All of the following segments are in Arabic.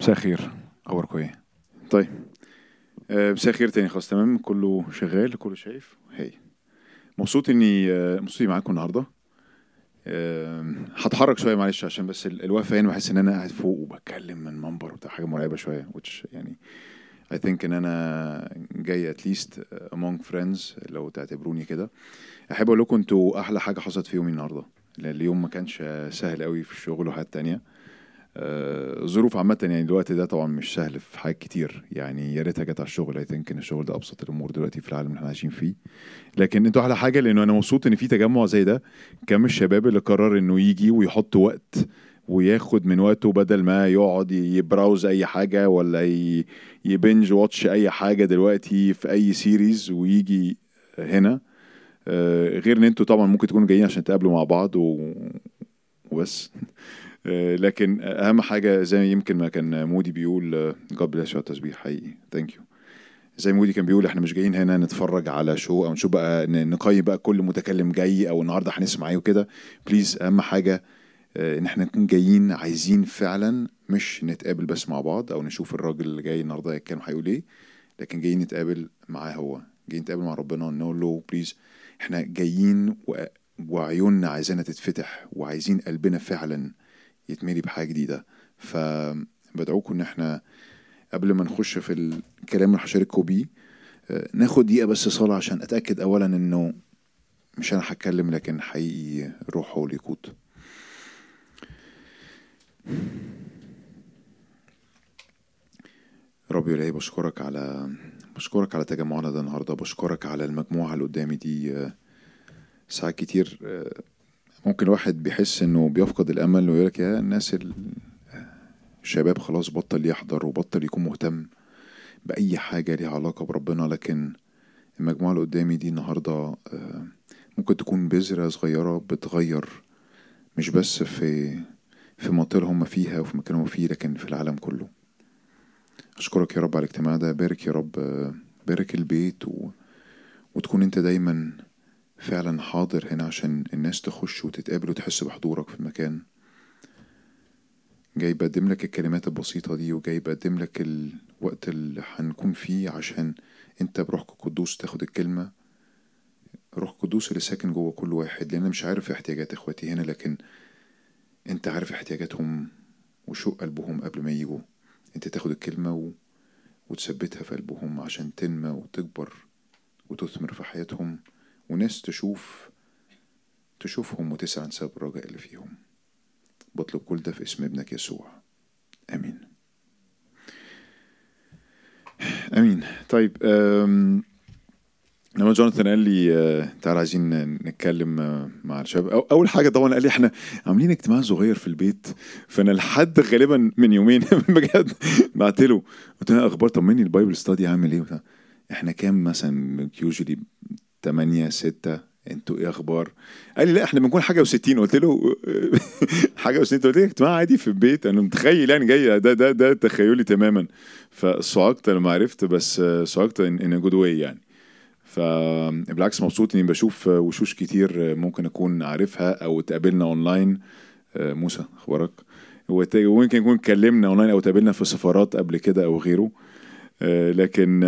مساء الخير اخباركم إيه طيب. آه، مساء الخير تاني خلاص تمام؟ كله شغال كله شايف. هي مبسوط إني آه، مبسوط معاكم النهارده. آه، هتحرك شوية معلش عشان بس ال- الوقفة هنا بحس إن أنا قاعد فوق وبتكلم من منبر وبتاع حاجة مرعبة شوية which يعني I think إن أنا جاي least among friends لو تعتبروني كده. أحب أقول لكم إنتوا أحلى حاجة حصلت في يومي النهارده. اليوم ما كانش سهل قوي في الشغل وحاجات تانية. آه، ظروف عامة يعني الوقت ده طبعا مش سهل في حاجات كتير. يعني يا ريتها جت على الشغل I think إن الشغل ده أبسط الأمور دلوقتي في العالم اللي إحنا عايشين فيه. لكن أنتوا أحلى حاجة لأنه أنا مبسوط إن في تجمع زي ده كم الشباب اللي قرر إنه يجي ويحط وقت وياخد من وقته بدل ما يقعد يبراوز أي حاجة ولا ي binge watch أي حاجة دلوقتي في أي series ويجي هنا. آه، غير إن أنتوا طبعا ممكن تكونوا جايين عشان تقابلوا مع بعض. وبس. آه، لكن أهم حاجة زي يمكن ما كان مودي بيقول God bless you تسبيح حقيقي. thank you زي مودي كان بيقول إحنا مش جايين هنا نتفرج على show أو نشوف بقى نقيم بقى كل متكلم جاي أو النهارده هنسمع إيه وكده. please أهم حاجة آه، إن إحنا نكون جايين عايزين فعلا مش نتقابل بس مع بعض أو نشوف الراجل اللي جاي النهارده كان هيقول إيه لكن جايين نتقابل معاه هو. جايين نتقابل مع ربنا ونقول له بليز إحنا جايين. وعيوننا عايزانا تتفتح وعايزين قلبنا فعلا يتملي بحاجة جديدة. فبدعوكم إن إحنا قبل ما نخش في الكلام اللي هشارككم بيه آه، ناخد دقيقة بس صلاة عشان أتأكد اولا إنه مش أنا هتكلم لكن حقيقي روح يقود. ربي إلهي بشكرك على بشكرك على تجمعنا ده النهارده بشكرك على المجموعة اللي قدامي دي آه، ساعات كتير آه، ممكن الواحد بيحس إنه بيفقد الأمل ويقول لك يا الناس ال- الشباب خلاص بطل يحضر وبطل يكون مهتم بأي حاجة ليها علاقة بربنا لكن المجموعة اللي قدامي دي النهاردة آه، ممكن تكون بذرة صغيرة بتغير مش بس في في منطقة هم فيها وفي مكان هم فيه لكن في العالم كله. أشكرك يا رب على الاجتماع ده بارك يا رب آه، بارك البيت و... وتكون أنت دايما فعلا حاضر هنا عشان الناس تخش وتتقابل وتحس بحضورك في المكان. جاي بقدم لك الكلمات البسيطة دي وجاي بقدم لك الوقت اللي هنكون فيه عشان انت بروحك القدوس تاخد الكلمة. روح القدوس اللي ساكن جوه كل واحد لأن مش عارف احتياجات إخواتي هنا لكن انت عارف احتياجاتهم وشوق قلبهم قبل ما يجوا. انت تاخد الكلمة و... وتثبتها في قلبهم عشان تنمى وتكبر وتثمر في حياتهم. وناس تشوف تشوفهم وتسعى سبب الرجاء اللي فيهم. بطلب كل ده في اسم ابنك يسوع. آمين. آمين. طيب أم... لما جوناثان قال لي آه، تعالى عايزين نتكلم آه، مع الشباب. أول حاجة طبعا قال لي إحنا عاملين اجتماع صغير في البيت فأنا لحد غالبا من يومين بجد بعت له. قلت له أخبار طمني ال Bible study عامل إيه. إحنا كام مثلا؟ usually 8 6 أنتوا إيه أخبار؟ قال لي لا إحنا بنكون حاجة و60 قلت له حاجة و60 قلت له اجتماع عادي في البيت. أنا متخيل يعني جاي ده ده ده تخيلي تماما. فصعقت لما عرفت بس صعقت in good way يعني. فبالعكس مبسوط إني بشوف وشوش كتير ممكن أكون عارفها أو اتقابلنا اونلاين موسى أخبارك؟ ويمكن نكون اتكلمنا اونلاين أو اتقابلنا في سفارات قبل كده أو غيره. لكن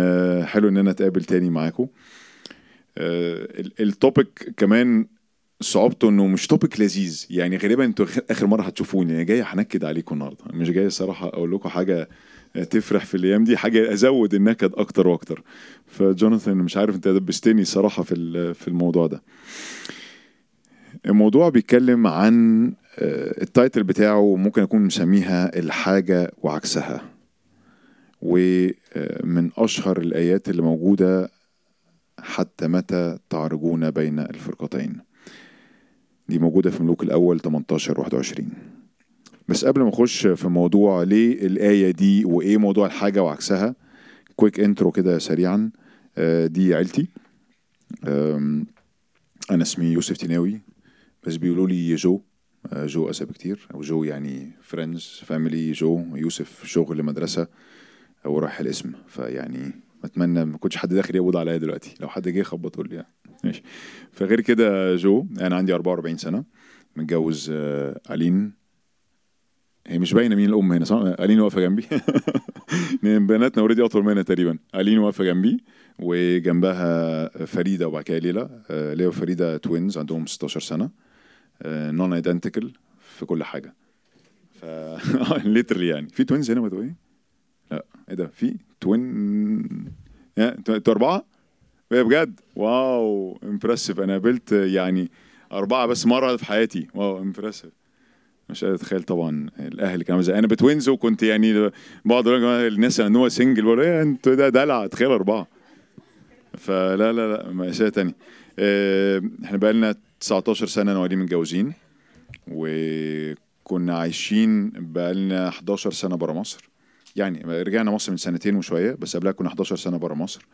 حلو إن أنا أتقابل تاني معاكم ال topic كمان صعوبته إنه مش topic لذيذ. يعني غالبا أنتوا اخر مرة هتشوفوني. أنا جاي هنكد عليكم النهارده. مش جاي الصراحه أقول لكم حاجة تفرح في الأيام دي. حاجة أزود النكد أكتر وأكتر. فجوناثان مش عارف أنت دبستني صراحة في في الموضوع ده. الموضوع بيتكلم عن آه، ال title بتاعه ممكن أكون مسميها الحاجة وعكسها. ومن أشهر الآيات اللي موجودة حتى متى تعرجون بين الفرقتين؟ دي موجودة في ملوك الأول 18 21 بس قبل ما أخش في موضوع ليه الآية دي وإيه موضوع الحاجة وعكسها quick intro كده سريعا. آه، دي عيلتي. أنا اسمي يوسف تيناوي بس بيقولوا لي جو. آه، جو أسى كتير. أو جو يعني friends family جو. يوسف شغل مدرسة. أو رايح الاسم. فيعني أتمنى ما كنتش حد داخل يقبض عليا دلوقتي. لو حد جه يخبط قول لي يعني. ماشي. فغير كده جو أنا عندي 44 سنة متجوز آه، ألين. هي مش باينة مين الأم هنا صح؟ ألين واقفة جنبي. بناتنا already أطول منها تقريبا. ألين واقفة جنبي وجنبها فريدة وبعد كده ليلى. آه، ليا وفريدة twins عندهم 16 سنة. non-identical في كل حاجة. ف literally يعني. في twins هنا باي لا. إيه ده؟ في twin أنتوا أربعة؟ إيه بجد؟ wow impressive أنا قابلت يعني أربعة بس مرة في حياتي. wow impressive مش قادر أتخيل طبعا الأهل كانوا زي أنا ب twins وكنت يعني بعض الناس ان هو single بقول إيه أنتوا ده دلع تخيل أربعة. فلا لا لا مأساة تانية آه، إحنا بقالنا 19 سنة نوالين متجوزين وكنا عايشين بقالنا 11 سنة برا مصر. يعني رجعنا مصر من سنتين وشوية بس قبلها كنا 11 سنة برا مصر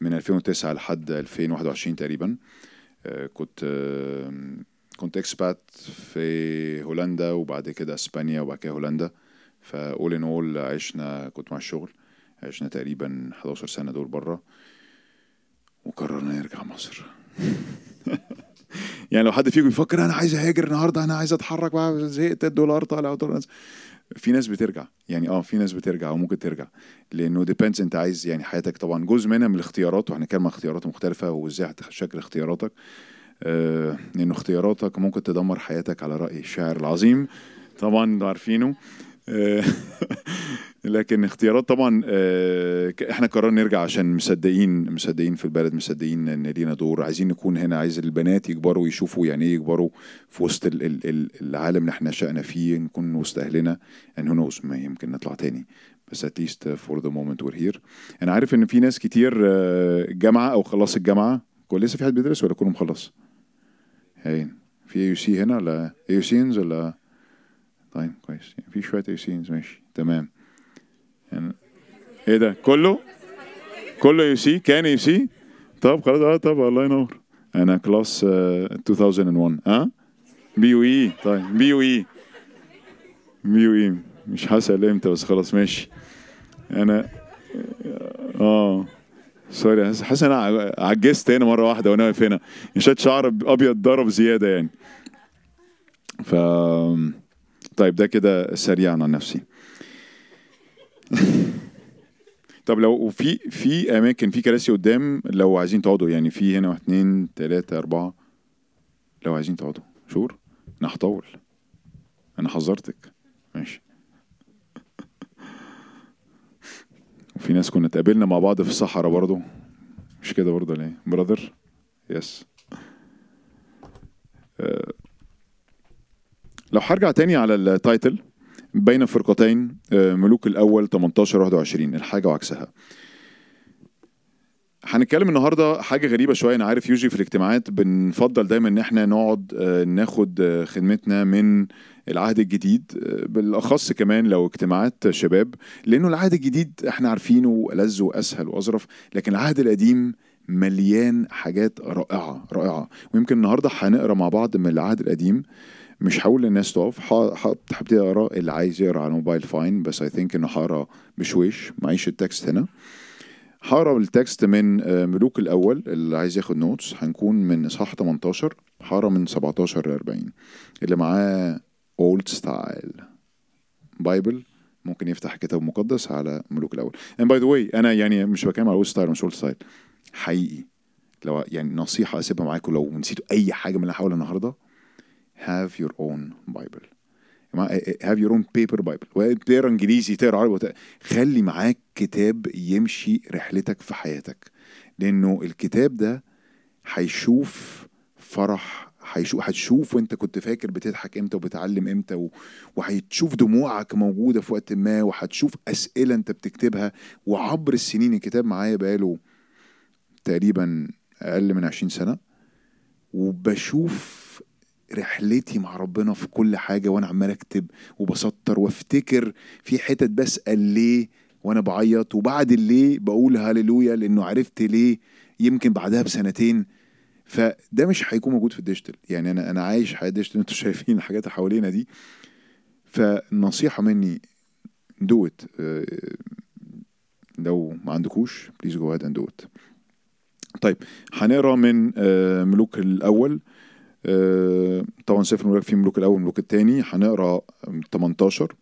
من 2009 لحد 2021 تقريبا. آه، كنت كنت expat في هولندا وبعد كده إسبانيا وبعد كده هولندا. فاول ان اول عشنا كنت مع الشغل عشنا تقريبا 11 سنة دول بره وقررنا نرجع مصر. يعني لو حد فيكم بيفكر أنا عايز أهاجر النهارده أنا عايز أتحرك بقى زهقت الدولار طالع. في ناس بترجع. يعني آه في ناس بترجع وممكن ترجع. لأنه depends أنت عايز يعني حياتك. طبعا جزء منها من الاختيارات وهنتكلم عن اختيارات مختلفة وإزاي هتشكل اختياراتك. آه لأنه اختياراتك ممكن تدمر حياتك على رأي الشاعر العظيم. طبعا أنتوا عارفينه. لكن اختيارات طبعا آه، إحنا قررنا نرجع عشان مصدقين مصدقين في البلد مصدقين إن لينا دور عايزين نكون هنا عايز البنات يكبروا ويشوفوا يعني إيه يكبروا في وسط ال- ال- ال- العالم اللي إحنا شأنا فيه نكون وسط أهلنا ان هو ما يمكن نطلع تاني. بس least for the moment we're here. أنا عارف إن في ناس كتير آه، جامعة أو خلص الجامعة كل لسه في حد بيدرس ولا كله مخلص؟ هاين في AUC هنا ولا AUCians ولا طيب كويس. في شوية AUCians ماشي تمام. يعني إيه ده؟ كله؟ كله AUC؟ كان AUC؟ طب خلاص آه طب الله ينور. أنا class آه، 2001 ها بي يو إي طيب بي يو إي. بي يو إي مش هسأل إمتى بس خلاص ماشي. أنا آه سوري حاسس حاسس أنا عجزت هنا مرة واحدة وأنا واقف هنا. شات شعر أبيض ضرب زيادة يعني. ف طيب ده كده سريعا عن نفسي. طب لو في في أماكن في كراسي قدام لو عايزين تقعدوا يعني في هنا واحد اتنين تلاتة أربعة لو عايزين تقعدوا. شور؟ أنا هطول. أنا حذرتك. ماشي. وفي ناس كنا اتقابلنا مع بعض في الصحراء برضو. مش كده برضو ليه براذر يس لو هرجع تاني على التايتل بين فرقتين آه، ملوك الأول 18 21 الحاجة وعكسها. هنتكلم النهارده حاجة غريبة شوية أنا عارف يوجي في الاجتماعات بنفضل دايما إن إحنا نقعد آه، ناخد آه، خدمتنا من العهد الجديد بالأخص كمان لو اجتماعات شباب لأنه العهد الجديد إحنا عارفينه ألذ وأسهل وأظرف لكن العهد القديم مليان حاجات رائعة رائعة. ويمكن النهارده هنقرأ مع بعض من العهد القديم. مش هقول للناس تقف هبتدي أقرأ اللي عايز يقرأ على الموبايل fine بس I think إنه هقرأ بشويش معيش ال text هنا. هقرأ ال text من آه، ملوك الأول اللي عايز ياخد notes هنكون من إصحاح 18 هقرأ من 17 ل 40 اللي معاه old style Bible ممكن يفتح كتاب مقدس على ملوك الأول. And by the way أنا يعني مش بتكلم على old style مش old style حقيقي. لو يعني نصيحة أسيبها معاكم لو نسيتوا أي حاجة من اللي هقولها النهارده have your own Bible. مع- have your own paper Bible. تقرأ إنجليزي تقرأ عربي خلي معاك كتاب يمشي رحلتك في حياتك. لأنه الكتاب ده هيشوف فرح هيشوف هتشوف وأنت كنت فاكر بتضحك إمتى وبتعلم إمتى و... وهتشوف دموعك موجودة في وقت ما وهتشوف أسئلة أنت بتكتبها. وعبر السنين الكتاب معايا بقاله تقريبا أقل من 20 سنة. وبشوف رحلتي مع ربنا في كل حاجة وأنا عمال أكتب وبسطر وافتكر في حتت بسأل ليه وأنا بعيط وبعد الليه بقول هاليلويا لأنه عرفت ليه يمكن بعدها بسنتين. فده مش هيكون موجود في ال digital. يعني أنا أنا عايش حياة digital أنتوا شايفين الحاجات اللي حوالينا دي. فالنصيحة مني دوت لو ما عندكوش please go and do it طيب هنقرأ من آه، ملوك الأول. آه، طبعا سفر الملوك فيه ملوك الأول والملوك الثاني هنقرأ 18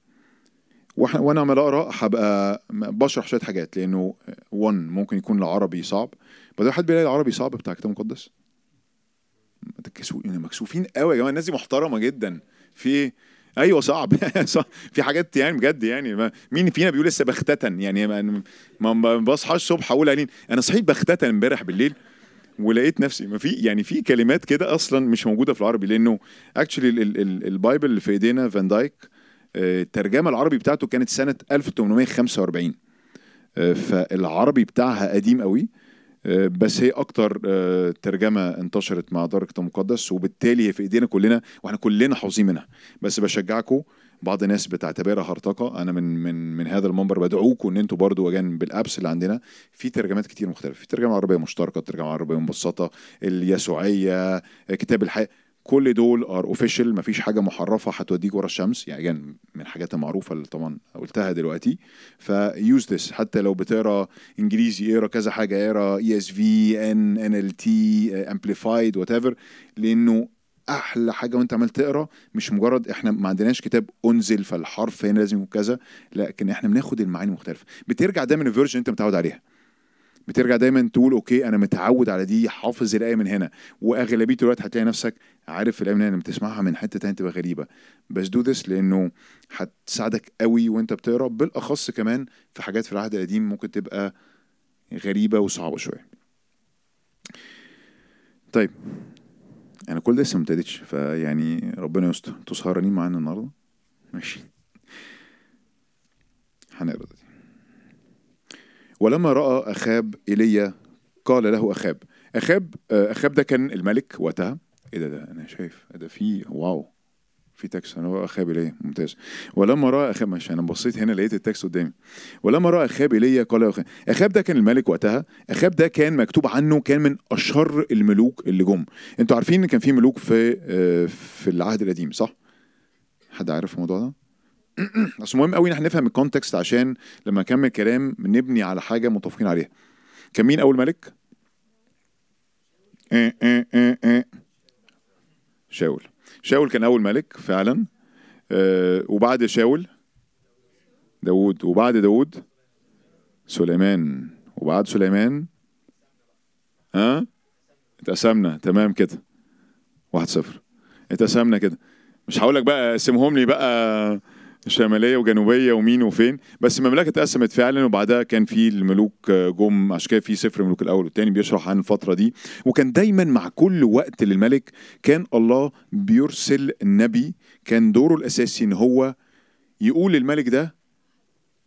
وإحنا- وأنا عمال أقرأ هبقى بشرح شوية حاجات لأنه 1 ممكن يكون العربي صعب. بعدين حد بيلاقي العربي صعب بتاع الكتاب المقدس. متكسوين مكسوفين قوي يا جماعة الناس دي محترمة جدا. في إيه؟ أيوه صعب. في حاجات يعني بجد يعني مين فينا بيقول لسه بختة يعني ما, بصحى الصبح أقول أنا صحيت بختة امبارح بالليل. ولقيت نفسي ما في يعني في كلمات كده أصلا مش موجودة في العربي لأنه اكشلي البايبل اللي في إيدينا فان دايك آه، الترجمة العربي بتاعته كانت سنة 1845 آه، فالعربي بتاعها قديم قوي آه، بس هي أكتر ترجمة انتشرت مع الكتاب المقدس وبالتالي هي في إيدينا كلنا وإحنا كلنا حافظين منها. بس بشجعكم بعض الناس بتعتبرها هرطقة. أنا من من من هذا المنبر بدعوكم إن أنتوا برضو اجان بالأبس اللي عندنا. في ترجمات كتير مختلفة. في ترجمة عربية مشتركة ترجمة عربية مبسطة اليسوعية كتاب الحياة كل دول are official مفيش حاجة محرفة هتوديك ورا الشمس. يعني again من الحاجات المعروفة اللي طبعا قلتها دلوقتي. ف use this حتى لو بتقرأ إنجليزي اقرأ كذا حاجة اقرأ اي اس في ان ان ال تي امبليفايد وات ايفر لأنه أحلى حاجة وأنت عمال تقرأ مش مجرد إحنا ما عندناش كتاب أنزل فالحرف هنا لازم يكون كذا لكن إحنا بناخد المعاني مختلفة. بترجع دايما ال version أنت متعود عليها. بترجع دايما تقول okay أنا متعود على دي حافظ الآية من هنا. وأغلبية الوقت هتلاقي نفسك عارف الآية من هنا بتسمعها من حتة تانية تبقى غريبة. بس do this لأنه هتساعدك قوي وأنت بتقرأ بالأخص كمان في حاجات في العهد القديم ممكن تبقى غريبة وصعبة شوية. طيب. أنا كل ده لسه ما ابتديتش فيعني ربنا يستر. أنتوا سهرانين معانا النهارده؟ ماشي. هنقرا دي ولما رأى أخاب إيليا قال له أخاب أخاب آه، أخاب ده كان الملك وقتها؟ إيه ده ده أنا شايف ده في واو. في text. أنا هو أخاب ايليا ممتاز. ولما رأى أخاب ماشي أنا بصيت هنا لقيت ال text قدامي. ولما رأى أخاب ايليا قال أخاب أخاب ده كان الملك وقتها؟ أخاب ده كان مكتوب عنه كان من أشهر الملوك اللي جم. أنتوا عارفين إن كان في ملوك في آه، في العهد القديم صح؟ حد عارف الموضوع ده؟ بس مهم قوي إن إحنا نفهم الكونتكست عشان لما نكمل كلام نبني على حاجة متفقين عليها. كان مين أول ملك؟ إيه إيه إيه. شاول. شاول كان أول ملك فعلا. آه، وبعد شاول داوود. وبعد داوود سليمان. وبعد سليمان ها؟ اتقسمنا. تمام كده. واحد صفر. اتقسمنا كده. مش هقول لك بقى قسمهم لي بقى. شمالية وجنوبية ومين وفين. بس المملكة اتقسمت فعلا وبعدها كان في الملوك جم عشان كده في سفر الملوك الأول والثاني بيشرح عن الفترة دي. وكان دايما مع كل وقت للملك كان الله بيرسل النبي. كان دوره الأساسي إن هو يقول للملك ده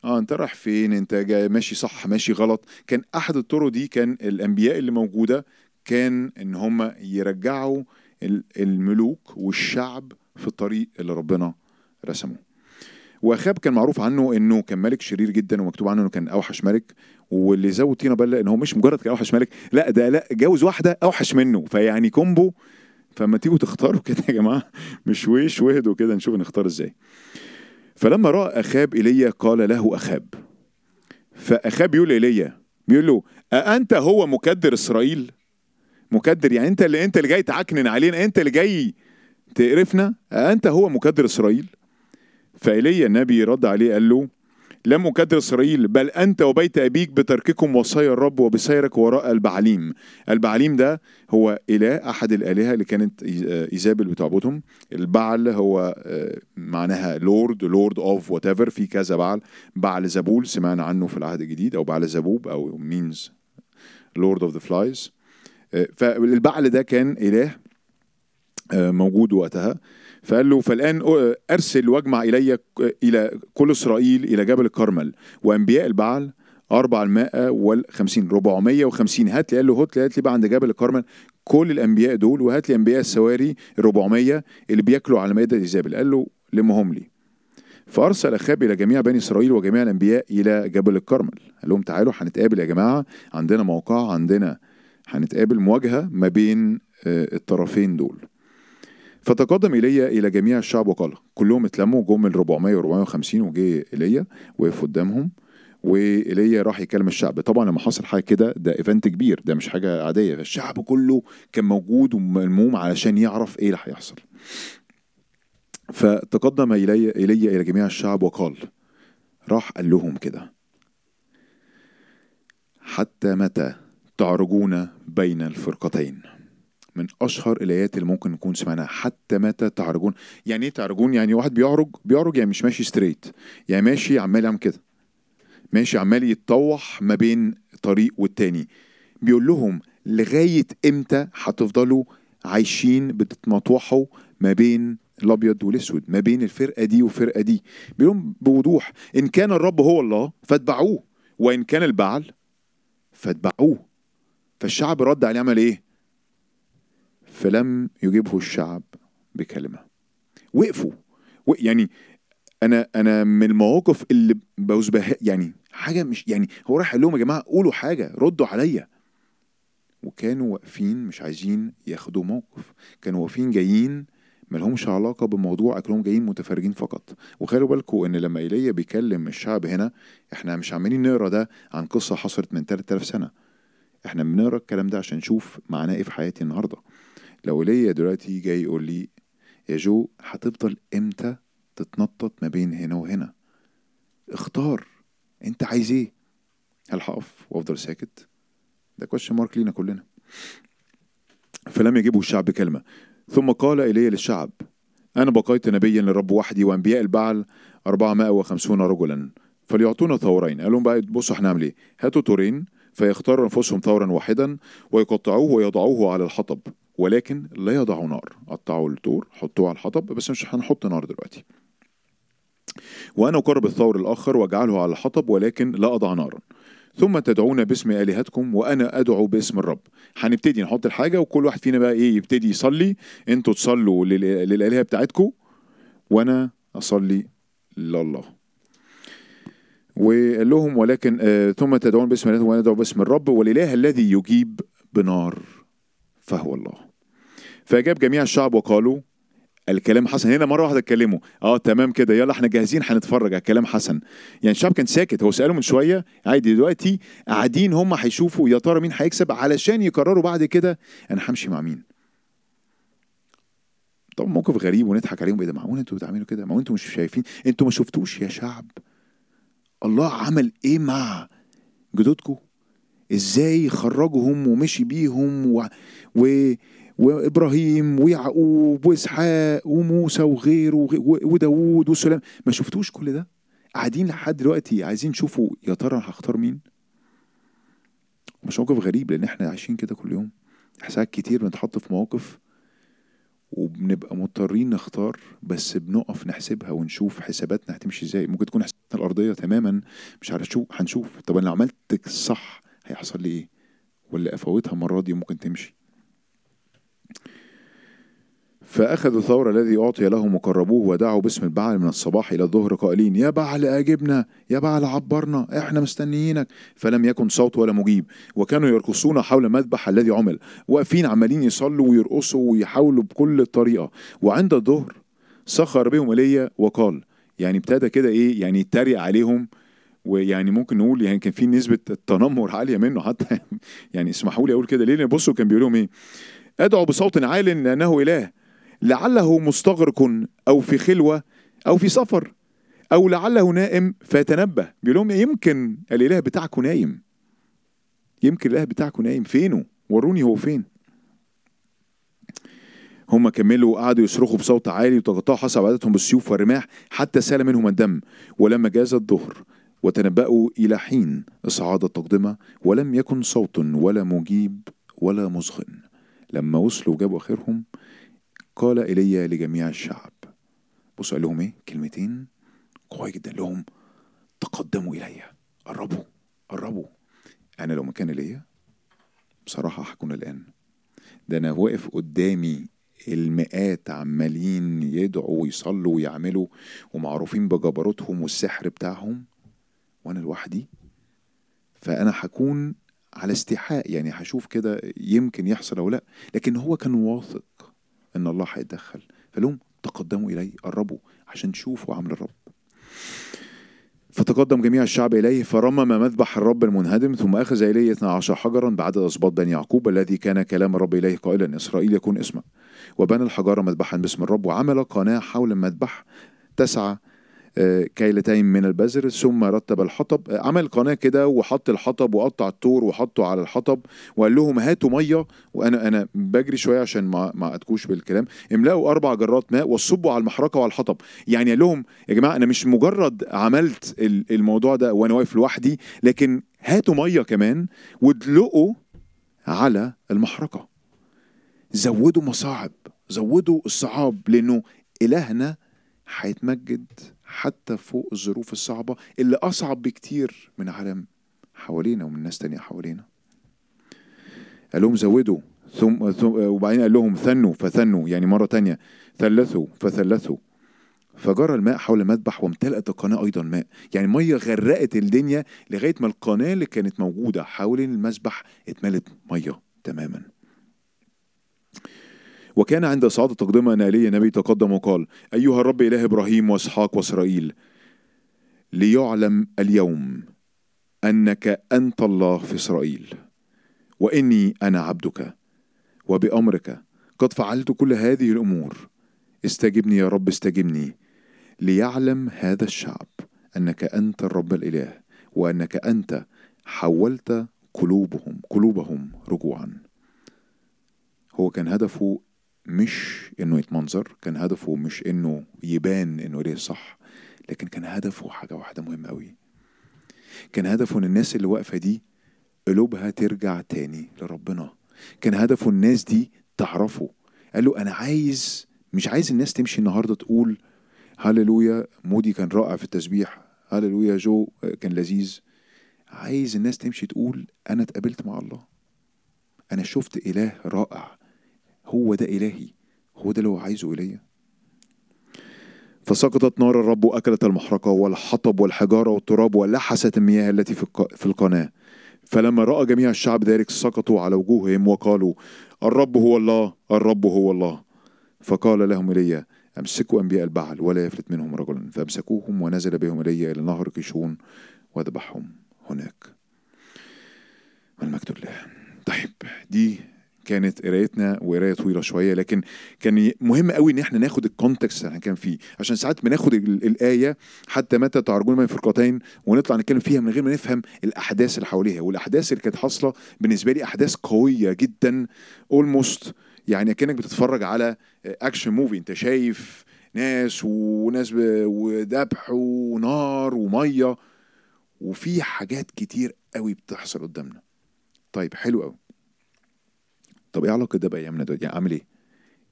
آه أنت رايح فين؟ أنت جاي ماشي صح ماشي غلط. كان أحد الطرق دي كان الأنبياء اللي موجودة كان إن هم يرجعوا ال- الملوك والشعب في الطريق اللي ربنا رسمه. واخاب كان معروف عنه إنه كان ملك شرير جدا ومكتوب عنه إنه كان أوحش ملك واللي زود طينه بله إن هو مش مجرد كان أوحش ملك لا ده لا جوز واحدة أوحش منه. فيعني كومبو فما تيجوا تختاروا كده يا جماعة مش ويش واهدوا كده نشوف نختار إزاي. فلما رأى أخاب إيليا قال له أخاب. فأخاب بيقول لإيليا بيقول له أأنت هو مكدر إسرائيل؟ مكدر يعني أنت اللي أنت اللي جاي تعكنن علينا أنت اللي جاي تقرفنا؟ أأنت هو مكدر إسرائيل؟ فايليا النبي رد عليه قال له لم أكدر إسرائيل بل أنت وبيت أبيك بترككم وصايا الرب وبسيرك وراء البعاليم. البعاليم ده هو إله أحد الآلهة اللي كانت إي- إيزابل بتعبدهم. البعل هو آه، معناها lord lord of whatever في كذا بعل. بعل زبول سمعنا عنه في العهد الجديد أو بعل زبوب أو means Lord of the Flies فالبعل ده كان إله آه، موجود وقتها. فقال له فالآن أرسل واجمع إلي إلى كل إسرائيل إلى جبل الكرمل وأنبياء البعل أربع المائة والخمسين ربعمية وخمسين هات لي. قال له هات لي هات لي بقى عند جبل الكرمل كل الأنبياء دول وهات لي أنبياء السواري الربعمية اللي بياكلوا على مائدة إيزابل قال له لمهم لي. فأرسل أخاب إلى جميع بني إسرائيل وجميع الأنبياء إلى جبل الكرمل قال لهم تعالوا هنتقابل يا جماعة عندنا موقع عندنا هنتقابل مواجهة ما بين آه، الطرفين دول. فتقدم ايليا إلى جميع الشعب وقال كلهم اتلموا جم ال 400 و 450 وجه ايليا وقف قدامهم وايليا راح يكلم الشعب. طبعا لما حصل حاجة كده ده ايفنت كبير ده مش حاجة عادية. الشعب كله كان موجود وملموم علشان يعرف إيه اللي هيحصل. فتقدم ايليا ايليا إلى جميع الشعب وقال راح قال لهم كده حتى متى تعرجون بين الفرقتين؟ من أشهر الآيات اللي ممكن نكون سمعناها حتى متى تعرجون؟ يعني إيه تعرجون؟ يعني واحد بيعرج بيعرج يعني مش ماشي ستريت يعني ماشي عمال يعمل كده. ماشي عمال يتطوح ما بين طريق والتاني. بيقول لهم لغاية إمتى هتفضلوا عايشين بتتمطوحوا ما بين الأبيض والأسود ما بين الفرقة دي والفرقة دي؟ بيقول بوضوح إن كان الرب هو الله فاتبعوه وإن كان البعل فاتبعوه. فالشعب رد عليه عمل إيه؟ فلم يجيبه الشعب بكلمة. وقفوا. يعني أنا أنا من المواقف اللي بوز بها يعني حاجة مش يعني هو راح قال لهم يا جماعة قولوا حاجة ردوا عليا. وكانوا واقفين مش عايزين ياخدوا موقف. كانوا واقفين جايين ملهمش علاقة بموضوع أكلهم جايين متفرجين فقط. وخلوا بالكم إن لما إيليا بيكلم الشعب هنا إحنا مش عمالين نقرأ ده عن قصة حصلت من 3000 سنة. إحنا بنقرأ الكلام ده عشان نشوف معناه إيه في حياتي النهاردة. لو إيليا دلوقتي جاي يقول لي يا جو هتفضل إمتى تتنطط ما بين هنا وهنا؟ اختار أنت عايز إيه؟ هل هقف وأفضل ساكت؟ ده question mark لينا كلنا. فلم يجيبه الشعب بكلمة ثم قال إلي للشعب أنا بقيت نبيا للرب وحدي وأنبياء البعل 450 رجلا. فليعطونا ثورين. قال لهم بقى بصوا هنعمل إيه؟ هاتوا تورين فيختاروا أنفسهم ثورا واحدا ويقطعوه ويضعوه على الحطب. ولكن لا يضعوا نار. قطعوا التور حطوه على الحطب بس مش هنحط نار دلوقتي. وأنا أقرب الثور الآخر وأجعله على الحطب ولكن لا أضع نارا ثم تدعون باسم آلهتكم وأنا أدعو باسم الرب. هنبتدي نحط الحاجة وكل واحد فينا بقى إيه يبتدي يصلي. أنتوا تصلوا لل- للآلهة بتاعتكم وأنا أصلي لله. وقال لهم ولكن آه ثم تدعون باسم آلهتكم وأنا أدعو باسم الرب والإله الذي يجيب بنار فهو الله. فأجاب جميع الشعب وقالوا الكلام حسن. هنا مرة واحدة اتكلموا. آه تمام كده. يلا إحنا جاهزين هنتفرج على الكلام حسن. يعني الشعب كان ساكت. هو ساله من شوية. عادي دلوقتي قاعدين هم هيشوفوا يا ترى مين هيكسب علشان يقرروا بعد كده أنا همشي مع مين. طبعا موقف غريب ونضحك عليهم. إيه ده؟ معقول أنتوا بتعملوا كده؟ ما أنتوا مش شايفين؟ أنتوا ما شفتوش يا شعب. الله عمل إيه مع جدودكم إزاي خرجهم ومشي بيهم و... و... وإبراهيم ويعقوب وإسحاق وموسى وغيره وداوود وسليمان ما شفتوش كل ده؟ قاعدين لحد دلوقتي عايزين نشوفوا يا ترى هختار مين؟ مش موقف غريب لأن إحنا عايشين كده كل يوم. ساعات كتير بنتحط في مواقف وبنبقى مضطرين نختار بس بنقف نحسبها ونشوف حساباتنا هتمشي إزاي. ممكن تكون حساباتنا الأرضية تماما مش عارف شو هنشوف. طب أنا لو عملت الصح هيحصل لي إيه؟ ولا أفوتها المرة دي ممكن تمشي؟ فأخذوا الثور الذي أعطي لهم وقربوه ودعوا باسم البعل من الصباح إلى الظهر قائلين يا بعل أجبنا يا بعل عبرنا إحنا مستنيينك. فلم يكن صوت ولا مجيب وكانوا يرقصون حول المذبح الذي عمل واقفين عمالين يصلوا ويرقصوا ويحاولوا بكل طريقة. وعند الظهر سخر بهم ايليا وقال يعني ابتدى كده إيه يعني يتريق عليهم ويعني ممكن نقول يعني كان في نسبة التنمر عالية منه حتى. يعني اسمحوا لي أقول كده ليه؟ لأن بصوا كان بيقول لهم إيه ادعوا بصوت عال لأنه إله. لعله مستغرق أو في خلوة أو في سفر أو لعله نائم فيتنبه. بيقول لهم يمكن الإله بتاعكم نايم. يمكن الإله بتاعكم نايم. فينه؟ وروني هو فين؟ هم كملوا وقعدوا يصرخوا بصوت عالي وتقطعوا حسب عادتهم بالسيوف والرماح حتى سال منهم الدم. ولما جاز الظهر وتنبأوا إلى حين إصعاد التقدمة ولم يكن صوت ولا مجيب ولا مزغن. لما وصلوا وجابوا آخرهم قال إلي لجميع الشعب. بصوا قال لهم إيه؟ كلمتين. قوية جدا. لهم تقدموا إلي. قربوا قربوا. أنا لو مكان إلي بصراحة هكون الآن. ده أنا واقف قدامي. المئات عمالين يدعوا ويصلوا ويعملوا ومعروفين بجبروتهم والسحر بتاعهم. وأنا لوحدي؟ فأنا هكون على استيحاء يعني هشوف كده يمكن يحصل أو لا. لكن هو كان واثق. إن الله هيتدخل. فلهم تقدموا الي قربوا عشان تشوفوا عمل الرب. فتقدم جميع الشعب إليه فرمم مذبح الرب المنهدم ثم أخذ إليه 12 حجرا بعدد أسباط بني يعقوب الذي كان كلام الرب إليه قائلا إسرائيل يكون اسمك. وبنى الحجارة مذبحا باسم الرب وعمل قناة حول المذبح تسعة كيلتين من البذر ثم رتب الحطب عمل قناة كده وحط الحطب وقطع الطور وحطه على الحطب وقال لهم هاتوا مية. وأنا أنا بجري شوية عشان ما ما أتكوش بالكلام. املأوا أربع جرات ماء وصبوا على المحرقة وعلى الحطب. يعني قال لهم يا جماعة أنا مش مجرد عملت ال- الموضوع ده وأنا واقف لوحدي لكن هاتوا مية كمان وادلقوا على المحرقة زودوا مصاعب زودوا الصعاب لأنه إلهنا هيتمجد. حتى فوق الظروف الصعبة اللي أصعب بكتير من عالم حوالينا ومن ناس تانية حوالينا. قال لهم زودوا ثم, ثم وبعدين قال لهم ثنوا فثنوا يعني مرة تانية ثلثوا فثلثوا. فجرى الماء حول المذبح وامتلأت القناة أيضا ماء. يعني مية غرقت الدنيا لغاية ما القناة اللي كانت موجودة حوالين المذبح اتملت مية تماما. وكان عند التقدمة أن إيليا النبي تقدم وقال أيها الرب إله إبراهيم وإسحاق وإسرائيل ليعلم اليوم أنك أنت الله في إسرائيل وإني أنا عبدك وبأمرك قد فعلت كل هذه الأمور. استجبني يا رب استجبني ليعلم هذا الشعب أنك أنت الرب الإله وأنك أنت حولت قلوبهم قلوبهم رجوعا. هو كان هدفه مش إنه يتمنظر كان هدفه مش إنه يبان إنه ليه صح لكن كان هدفه حاجة واحدة مهمة قوي كان هدفه إن الناس اللي واقفة دي قلوبها ترجع تاني لربنا. كان هدفه الناس دي تعرفه. قال له أنا عايز مش عايز الناس تمشي النهاردة تقول هللويا مودي كان رائع في التسبيح هللويا جو كان لذيذ. عايز الناس تمشي تقول أنا اتقابلت مع الله. أنا شفت إله رائع. هو ده إلهي هو ده اللي هو عايزه الي فسقطت نار الرب واكلت المحرقة والحطب والحجارة والتراب ولحست المياه التي في الق- في القناة. فلما رأى جميع الشعب ذلك سقطوا على وجوههم وقالوا الرب هو الله الرب هو الله. فقال لهم ايليا أمسكوا أنبياء البعل ولا يفلت منهم رجلا فأمسكوهم ونزل بهم ايليا إلى نهر كيشون وذبحهم هناك. والمجد لله. طيب دي كانت قرايتنا وقراية طويلة شوية لكن كان مهم قوي إن إحنا ناخد ال context اللي إحنا كان فيه. عشان ساعات بناخد ال- الآية حتى متى تعرجون من فرقتين ونطلع نتكلم فيها من غير ما نفهم الأحداث اللي حواليها. والأحداث اللي كانت حاصلة بالنسبة لي أحداث قوية جدا almost يعني كأنك بتتفرج على action movie أنت شايف ناس وناس وذبح ونار ومية وفي حاجات كتير قوي بتحصل قدامنا. طيب حلو قوي. طب إيه علاقة ده بايامنا دلوقتي يعني أعمل إيه؟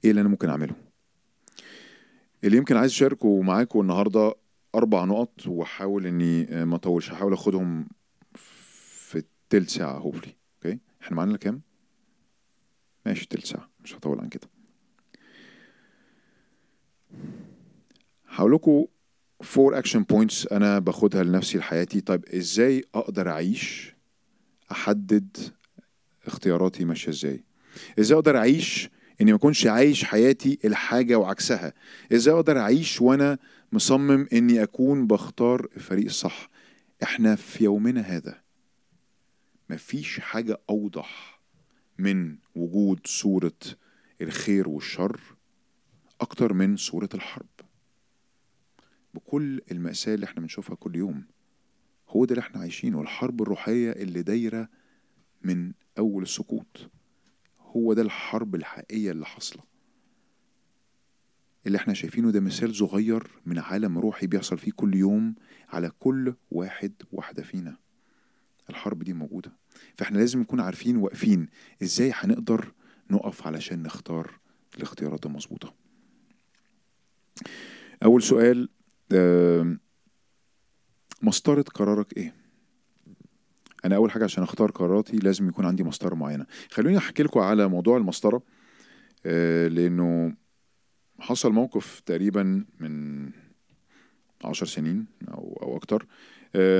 إيه اللي أنا ممكن أعمله؟ اللي يمكن عايز اشاركه معاكم النهارده أربع نقط واحاول إني آه، ما أطولش هحاول أخدهم في تلت ساعة hopefully okay؟ إحنا معانا كام؟ ماشي تلت ساعة. مش هطول عن كده. هقول لكم four action points أنا باخدها لنفسي لحياتي. طيب إزاي أقدر أعيش؟ أحدد اختياراتي ماشية إزاي. إزاي أقدر أعيش إني ما أكونش عايش حياتي الحاجة وعكسها؟ إزاي أقدر أعيش وأنا مصمم إني أكون بختار الفريق الصح؟ إحنا في يومنا هذا مفيش حاجة أوضح من وجود صورة الخير والشر أكتر من صورة الحرب. بكل المأساة اللي إحنا بنشوفها كل يوم هو ده اللي إحنا عايشينه الحرب الروحية اللي دايرة من أول السقوط. هو ده الحرب الحقيقية اللي حاصلة. اللي إحنا شايفينه ده مثال صغير من عالم روحي بيحصل فيه كل يوم على كل واحد واحدة فينا. الحرب دي موجودة. فاحنا لازم نكون عارفين واقفين إزاي هنقدر نقف علشان نختار الاختيارات المظبوطة. أول سؤال آم، مسطرة قرارك إيه؟ أنا أول حاجة عشان أختار قراراتي لازم يكون عندي مسطرة معينة. خلوني أحكي لكم على موضوع المسطرة. آه، لأنه حصل موقف تقريبا من عشر سنين أو أو أكتر.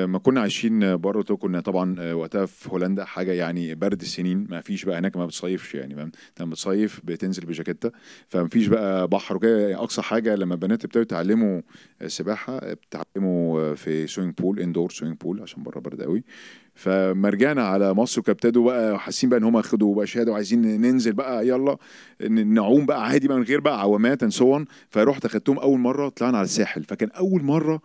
ما كنا عايشين بره كنا طبعا آه، وقتها في هولندا حاجة يعني برد السنين ما فيش بقى هناك ما بتصيفش يعني فاهم؟ لما بتصيف بتنزل بجاكيتة فما فيش بقى بحر وكده. يعني أقصى حاجة لما البنات ابتدوا يتعلموا سباحة بتعلموا في swimming pool indoor swimming pool عشان بره برد قوي. فما رجعنا على مصر وابتدوا بقى حاسين بقى إن هم اخدوا بقى شهادة وعايزين ننزل بقى يلا نعوم بقى عادي بقى من غير بقى عوامات and so فرحت اخدتهم أول مرة طلعنا على الساحل. فكان أول مرة آه،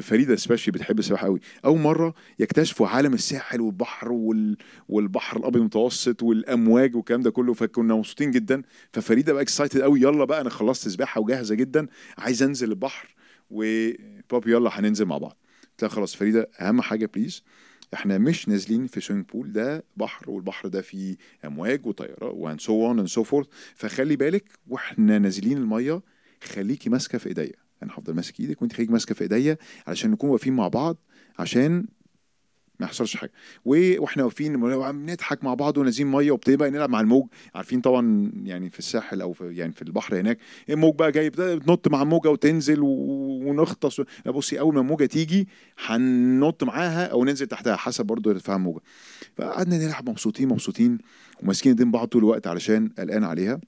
فريدة specially بتحب السباحة قوي. أول مرة يكتشفوا عالم الساحل والبحر وال... والبحر الأبيض المتوسط والأمواج والكلام ده كله فكنا مبسوطين جدا. ففريدة بقى excited قوي يلا بقى أنا خلصت سباحة وجاهزة جدا عايز أنزل البحر وبابي يلا هننزل مع بعض. قلت لها خلاص فريدة أهم حاجة please إحنا مش نازلين في swimming pool ده بحر والبحر ده فيه أمواج وتيارة and so on and so forth فخلي بالك وإحنا نازلين المية خليكي ماسكة في إيديا. أنا هفضل ماسك إيدك وانت خليكي ماسكة في ايديا علشان نكون واقفين مع بعض عشان ما يحصلش حاجة. وإحنا واقفين بنضحك مع بعض ونازلين مية وابتدي بقى نلعب مع الموج. عارفين طبعا يعني في الساحل أو في يعني في البحر هناك الموج بقى جاي بت- بتنط مع الموجة وتنزل ونغطس. بصي أول ما الموجة تيجي هننط معاها أو ننزل تحتها حسب برضه ارتفاع الموجة. فقعدنا نلعب مبسوطين مبسوطين وماسكين ايدين بعض طول الوقت علشان قلقان عليها.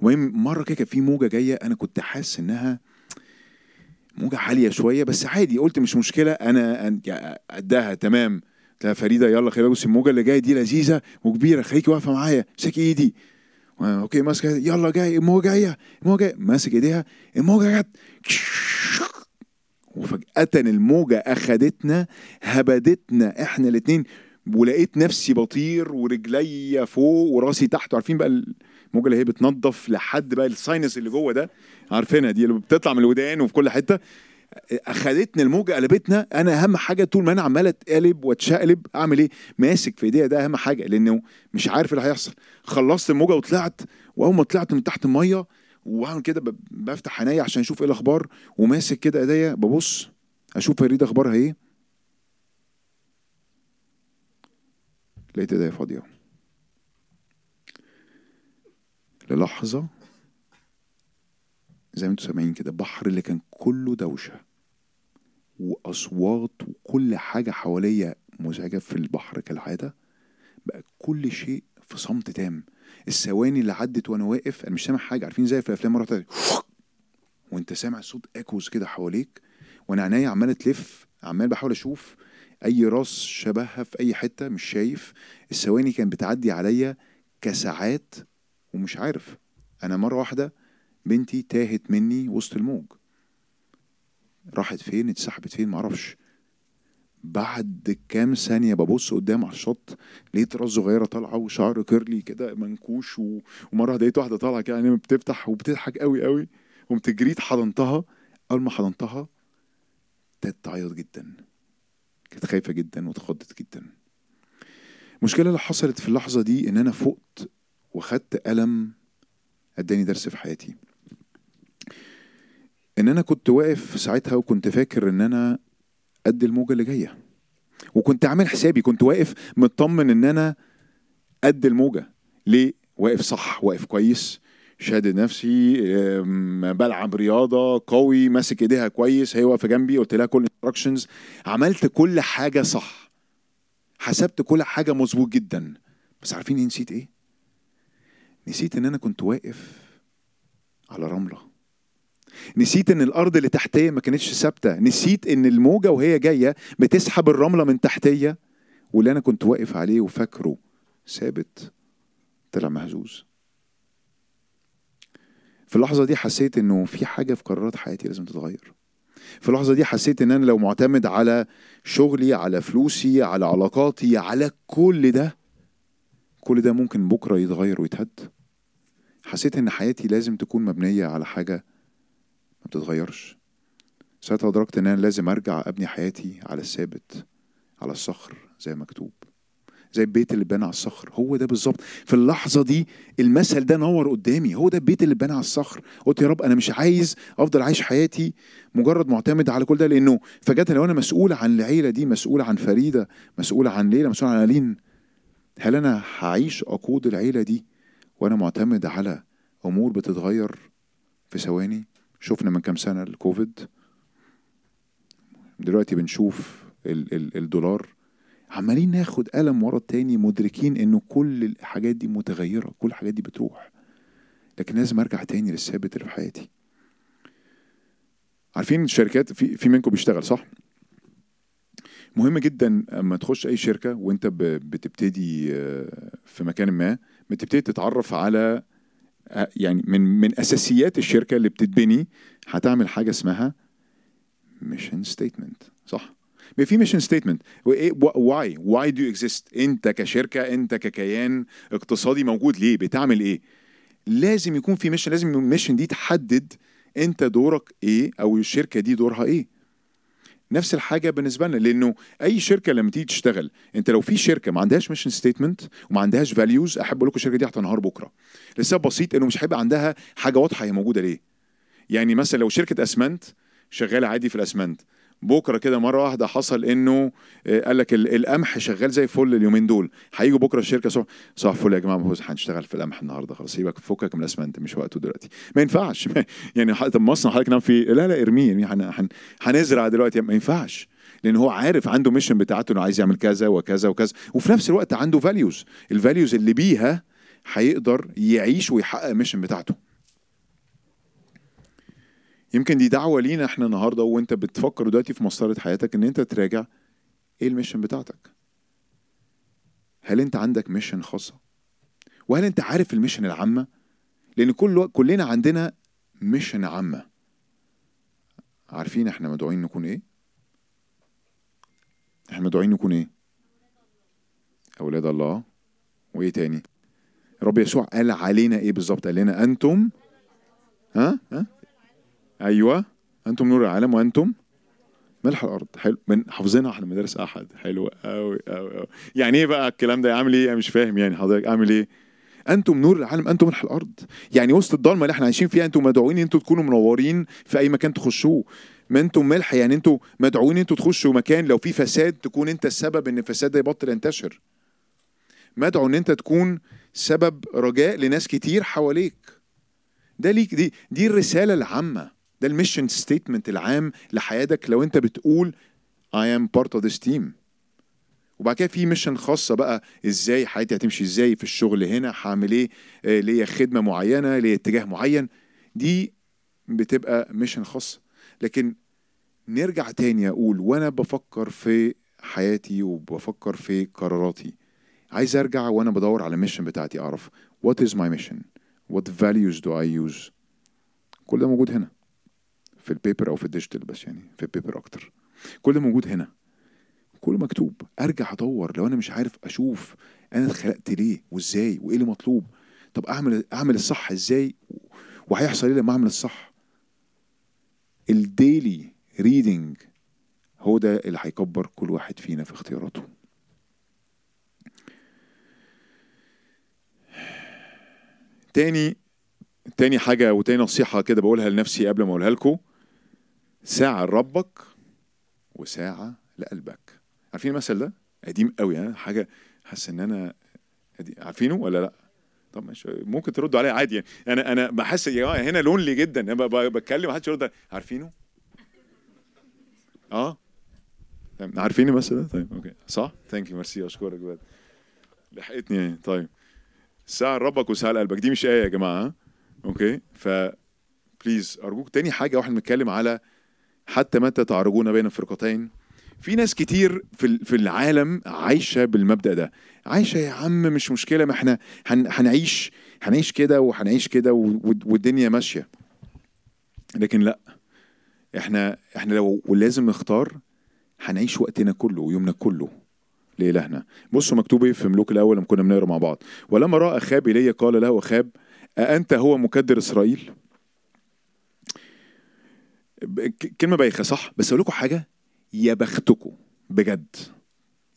المهم مرة كده كان في موجة جاية أنا كنت حاسس إنها موجة عالية شوية بس عادي قلت مش مشكلة أنا قدها تمام. قلت فريدة يلا خلي بالك الموجة اللي جاية دي لذيذة وكبيرة خليكي واقفة معايا امسكي إيدي. okay ماسكة يلا جاي الموجة جاية الموجة جاية. ماسك إيديها الموجة جت. وفجأة الموجة أخدتنا هبدتنا إحنا الاتنين ولقيت نفسي بطير ورجليا فوق وراسي تحت. عارفين بقى الموجة اللي هي بتنظف لحد بقى ال sinus اللي جوه ده. عارفينها دي اللي بتطلع من الودان وفي كل حتة. اخدتنا الموجة قلبتنا أنا أهم حاجة طول ما أنا عمال أتقلب وأتشقلب أعمل إيه؟ ماسك في إيديا ده أهم حاجة لأنه مش عارف اللي هيحصل. خلصت الموجة وطلعت وأول ما طلعت من تحت المية وبعمل كده بفتح عينيا عشان أشوف إيه الأخبار وماسك كده إيديا ببص أشوف فريده اخبارها إيه؟ لقيت إيديا فاضية للحظة زي ما أنتم سامعين كده البحر اللي كان كله دوشة وأصوات وكل حاجة حواليا مزعجة في البحر كالعادة بقى كل شيء في صمت تام. الثواني اللي عدت وأنا واقف أنا مش سامع حاجة عارفين زي في الأفلام مرة وأنت سامع صوت اكوز كده حواليك وأنا عينيا عمالة تلف عمال بحاول أشوف أي راس شبهها في أي حتة مش شايف. الثواني كانت بتعدي عليا كساعات ومش عارف. أنا مرة واحدة بنتي تاهت مني وسط الموج. راحت فين؟ اتسحبت فين؟ معرفش. بعد كام ثانية ببص قدام على الشط لقيت راس صغيرة طالعة وشعر كيرلي كده منكوش و... ومرة لقيت واحدة طالعة كده يعني بتفتح وبتضحك قوي قوي قمت جريت حضنتها. أول ما حضنتها ابتدت تعيط جدا. كانت خايفة جدا واتخضت جدا. المشكلة اللي حصلت في اللحظة دي إن أنا فقت وخدت ألم أداني درس في حياتي. إن أنا كنت واقف ساعتها وكنت فاكر إن أنا قد الموجة اللي جاية. وكنت عامل حسابي كنت واقف مطمن إن أنا قد الموجة. ليه؟ واقف صح واقف كويس شادد نفسي بلعب رياضة قوي ماسك إيديها كويس هي واقفة جنبي قلت لها كل انستراكشنز عملت كل حاجة صح. حسبت كل حاجة مظبوط جدا. بس عارفين نسيت إيه؟ نسيت إن أنا كنت واقف على رملة. نسيت إن الأرض اللي تحتية ما كانتش ثابتة. نسيت إن الموجة وهي جاية بتسحب الرملة من تحتية واللي أنا كنت واقف عليه وفاكره ثابت طلع مهزوز. في اللحظة دي حسيت إنه في حاجة في قرارات حياتي لازم تتغير. في اللحظة دي حسيت إن أنا لو معتمد على شغلي على فلوسي على علاقاتي على كل ده كل ده ممكن بكرة يتغير ويتهد؟ حسيت إن حياتي لازم تكون مبنية على حاجة ما بتتغيرش. ساعتها أدركت إن أنا لازم أرجع أبني حياتي على الثابت على الصخر زي مكتوب. زي البيت اللي اتبنى على الصخر. هو ده بالظبط. في اللحظة دي المثل ده نور قدامي. هو ده البيت اللي اتبنى على الصخر. قلت يا رب أنا مش عايز أفضل عايش حياتي مجرد معتمد على كل ده لأنه فجأة لو أنا مسؤول عن العيلة دي مسؤول عن فريدة مسؤول عن ليلى مسؤول عن ألين هل أنا هعيش اقود العيلة دي وأنا معتمد على أمور بتتغير في ثواني؟ شفنا من كام سنة الكوفيد. دلوقتي بنشوف ال ال الدولار. عمالين ناخد قلم ورا التاني مدركين إنه كل الحاجات دي متغيرة كل الحاجات دي بتروح. لكن لازم أرجع تاني للثابت اللي في حياتي. عارفين الشركات في في منكم بيشتغل صح؟ مهم جدا أما تخش أي شركة وأنت بتبتدي آه، في مكان ما بتبتدي تتعرف على آه، يعني من من أساسيات الشركة اللي بتتبني هتعمل حاجة اسمها mission statement صح؟ بيبقى في mission statement why why do exist أنت كشركة أنت ككيان اقتصادي موجود ليه؟ بتعمل إيه؟ لازم يكون في mission لازم ال mission دي تحدد أنت دورك إيه أو الشركة دي دورها إيه. نفس الحاجة بالنسبة لنا لأنه أي شركة لما تيجي تشتغل أنت لو في شركة ما عندهاش mission statement وما عندهاش values أحب أقول لكم الشركة دي هتنهار بكرة. لسبب بسيط إنه مش هيبقى عندها حاجة واضحة هي موجودة ليه. يعني مثلا لو شركة أسمنت شغالة عادي في الأسمنت. بكرة كده مرة واحدة حصل إنه آه، قال لك ال- القمح شغال زي الفل اليومين دول. هيجوا بكرة الشركة صبح صباح الفل يا جماعة بص هنشتغل في القمح النهارده خلاص. سيبك فكك من الأسمنت مش وقته دلوقتي. ما ينفعش. يعني طب مصنع حضرتك نعم في لا لا ارميه ارميه. هن- هن- هنزرع دلوقتي. ما ينفعش. لأن هو عارف عنده mission بتاعته إنه عايز يعمل كذا وكذا وكذا. وفي نفس الوقت عنده values ال values اللي بيها هيقدر يعيش ويحقق ال mission بتاعته. يمكن دي دعوة لينا إحنا النهارده وانت بتفكر دلوقتي في مسطرة حياتك ان انت تراجع إيه ال mission بتاعتك. هل انت عندك mission خاصة؟ وهل انت عارف ال mission العامة؟ لأن كل كلنا عندنا mission عامة. عارفين إحنا مدعوين نكون إيه؟ إحنا مدعوين نكون إيه؟ أولاد الله. وإيه تاني؟ رب يسوع قال علينا إيه بالظبط؟ قال لنا أنتم ها؟ ها؟ أيوه. أنتم نور العالم وأنتم ملح الأرض. حلو. من حافظينها إحنا مدارس أحد. حلو قوي قوي قوي يعني إيه بقى الكلام ده؟ أعمل إيه؟ أنا مش فاهم يعني حضرتك أعمل إيه؟ أنتم نور العالم أنتم ملح الأرض. يعني وسط الضلمة اللي إحنا عايشين فيها أنتم مدعوين أنتوا تكونوا منورين في أي مكان تخشوه. ما أنتم ملح يعني أنتوا مدعوين أنتوا تخشوا مكان لو في فساد تكون أنت السبب إن الفساد ده يبطل ينتشر. مدعو إن أنت تكون سبب رجاء لناس كتير حواليك. ده ليك دي دي الرسالة العامة. ده ال mission statement العام لحياتك لو انت بتقول I am part of this team. وبعد كده في mission خاصة بقى إزاي حياتي هتمشي إزاي في الشغل هنا؟ هعمل إيه؟ آه، ليا خدمة معينة؟ ليا اتجاه معين. دي بتبقى mission خاصة. لكن نرجع تاني أقول وأنا بفكر في حياتي وبفكر في قراراتي. عايز أرجع وأنا بدور على ال mission بتاعتي أعرف what is my mission? What values do I use? كل ده موجود هنا. في ال paper أو في ال digital بس يعني في ال paper أكتر. كل ده موجود هنا. كله مكتوب. أرجع أدور لو أنا مش عارف أشوف أنا اتخلقت ليه وإزاي وإيه اللي مطلوب. طب أعمل أعمل الصح إزاي؟ وهيحصل إيه لما أعمل الصح؟ الديلي ريدنج هو ده اللي هيكبر كل واحد فينا في اختياراته. تاني تاني حاجة وتاني نصيحة كده بقولها لنفسي قبل ما أقولها لكم. ساعة لربك وساعة لقلبك عارفين المثل ده؟ قديم قوي ها حاجة حاسس إن أنا. عارفينه ولا لأ؟ طب ماشي ممكن تردوا عليا عادي يعني أنا أنا بحس يا هنا lonely جدا ب- بتكلم محدش يرد عارفينه؟ أه طيب، المثل ده؟ طيب okay صح؟ thank you ميرسي أشكرك بجد لحقتني يعني طيب ساعة لربك وساعة لقلبك دي مش آية يا جماعة؟ okay ف please أرجوك تاني حاجة وإحنا بنتكلم على حتى متى تعرجون بين الفرقتين في ناس كتير في في العالم عايشة بالمبدأ ده. عايشة يا عم مش مشكلة ما إحنا هن- هنعيش هنعيش كده وهنعيش كده والدنيا ماشية. لكن لأ إحنا إحنا لو ولازم نختار هنعيش وقتنا كله ويومنا كله لإلهنا. بصوا مكتوب إيه في ملوك الأول لما كنا بنقرأ مع بعض. ولما رأى أخاب ايليا قال له أخاب أأنت هو مكدر إسرائيل؟ ب- ك- كلمة بايخة صح؟ بس أقول لكم حاجة. يا بختكم بجد.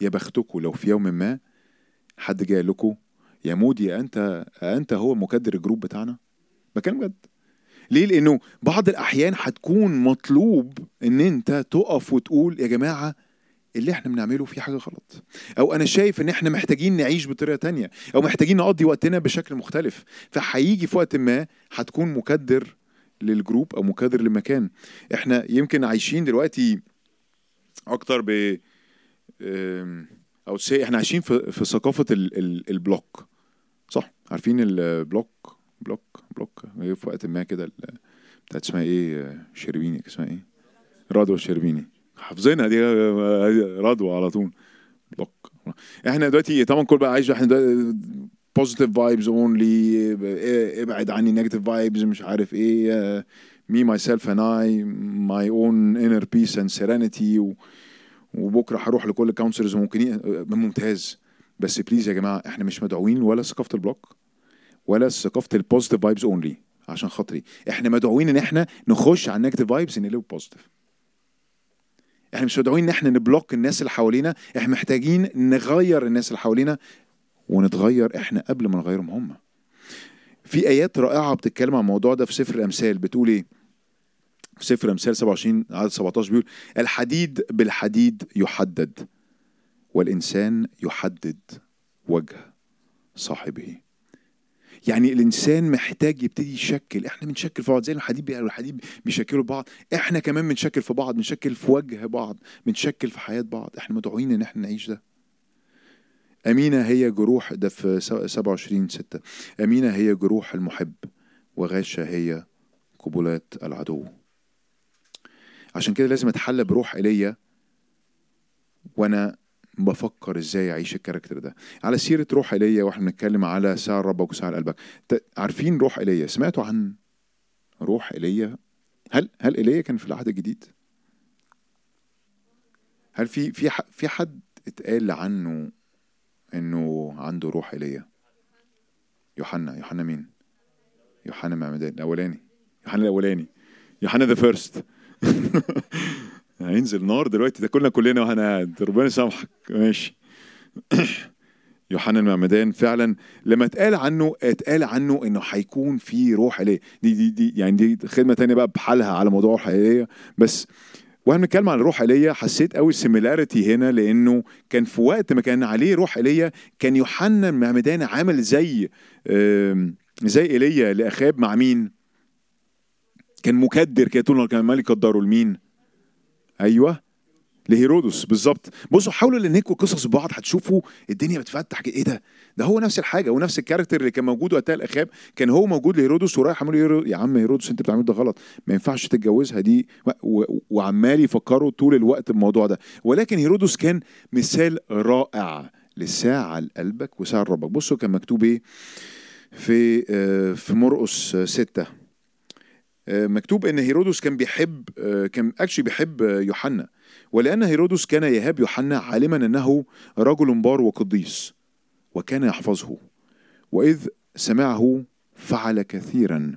يا بختكم لو في يوم ما حد جاي لكم يا مودي أنت أنت هو مكدر الجروب بتاعنا؟ بكلم بجد ليه؟ لأنه بعض الأحيان هتكون مطلوب إن أنت تقف وتقول يا جماعة اللي إحنا بنعمله فيه حاجة غلط. أو أنا شايف إن إحنا محتاجين نعيش بطريقة تانية أو محتاجين نقضي وقتنا بشكل مختلف. فهيجي في وقت ما هتكون مكدر لل group أو مكدر لمكان إحنا يمكن عايشين دلوقتي أكتر ب أو سي إحنا عايشين في في ثقافة ال ال ال block. صح؟ عارفين ال block؟ block؟ block؟ جه في وقت ما كده بتاعت اسمها إيه آه، شربيني اسمها إيه؟ رضوى الشربيني حافظينها دي آه، رضوى على طول. block. إحنا دلوقتي طبعا كل بقى عايش إحنا positive vibes only ابعد عني negative vibes مش عارف إيه me myself and I my own inner peace and serenity وبكرة هروح لكل counselors ممكن ممتاز. بس please يا جماعة إحنا مش مدعوين ولا ثقافة ال block ولا ثقافة ال positive vibes only عشان خاطري. إحنا مدعوين ان إحنا نخش على ال negative vibes نقلب positive إحنا مش مدعوين ان إحنا ن block الناس اللي حوالينا إحنا محتاجين نغير الناس اللي حوالينا ونتغير إحنا قبل ما نغيرهم هم. في آيات رائعة بتتكلم عن الموضوع ده في سفر الأمثال بتقول إيه؟ في سفر الأمثال 27 عدد 17 بيقول الحديد بالحديد يحدد والإنسان يحدد وجه صاحبه. يعني الإنسان محتاج يبتدي يشكل إحنا بنشكل في بعض زي الحديد بي- الحديد بيشكلوا بعض. إحنا كمان بنشكل في بعض بنشكل في وجه بعض بنشكل في حياة بعض. إحنا مدعوين إن إحنا نعيش ده. أمينة هي جروح ده في 27 ستة. أمينة هي جروح المحب وغاشة هي قبلات العدو. عشان كده لازم أتحلى بروح إيليا وأنا بفكر إزاي أعيش الكاركتر ده. على سيرة روح إيليا وإحنا بنتكلم على سعر ربك وسعر قلبك. عارفين روح إيليا؟ سمعتوا عن روح إيليا؟ هل هل إيليا كان في العهد الجديد؟ هل في في في حد اتقال عنه إنه عنده روح ايليا يوحنا يوحنا مين؟ يوحنا معمدان الأولاني. يوحنا الأولاني. يوحنا the first هينزل نار دلوقتي. ده كلنا وأنا قاعد. ربنا يسامحك. ماشي. يوحنا المعمدان فعلا. لما اتقال عنه اتقال عنه إنه هيكون في روح إليه. دي دي دي يعني دي خدمة تانية بقى بحالها على موضوع اليه بس وإحنا بنتكلم عن الروح إيليا حسيت قوي السيميلاريتي هنا لأنه كان في وقت ما كان عليه روح إيليا كان يوحنا المعمدان عامل زي زي إيليا لأخاب مع مين؟ كان مكدر كده طول كان عمال يقدره لمين؟ أيوه لهيرودس بالظبط. بصوا حاولوا لانكم قصص بعض هتشوفوا الدنيا بتفتح إيه ده؟ ده هو نفس الحاجة هو نفس ال character اللي كان موجود وقتها لأخاب. كان هو موجود لهيرودس ورايح يقول له، يا عم هيرودس أنت بتعمل ده غلط. ما ينفعش تتجوزها دي. و- وعمال يفكروا طول الوقت بالموضوع ده. ولكن هيرودس كان مثال رائع للساعة لقلبك وساعة لربك بصوا كان مكتوب إيه؟ في آه، في مرقس آه، ستة. آه، مكتوب إن هيرودس كان بيحب كان actually بيحب يوحنا. ولأن هيرودس كان يهاب يوحنا عالما أنه رجل بار وقديس وكان يحفظه وإذ سمعه فعل كثيرا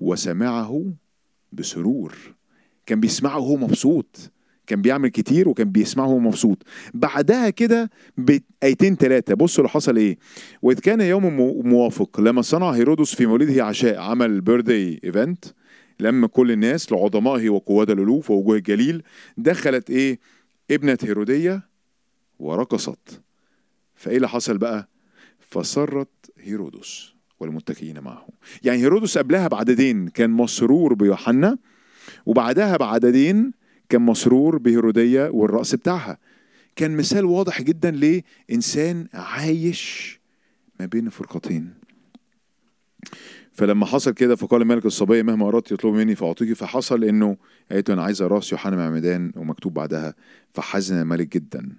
وسمعه بسرور. كان بيسمعه وهو مبسوط كان بيعمل كتير وكان بيسمعه وهو مبسوط. بعدها كده بآيتين ثلاثة بصوا اللي حصل إيه. وإذ كان يوم مو- موافق لما صنع هيرودس في مولده عشاء عمل birthday event لما كل الناس لعظمائه وقواد الألوف ووجوه الجليل دخلت إيه؟ ابنة هيرودية ورقصت. فإيه اللي حصل بقى؟ فسرت هيرودس والمتكئين معه يعني هيرودس قبلها بعددين كان مسرور بيوحنا وبعدها بعددين كان مسرور بهيرودية والرأس بتاعها. كان مثال واضح جدا لإنسان عايش ما بين فرقتين. فلما حصل كده فقال ملك الصبية مهما أردت يطلب مني فأعطيك. فحصل إنه قالت له أنا عايزة رأس يوحنا معمدان ومكتوب بعدها. فحزن الملك جدا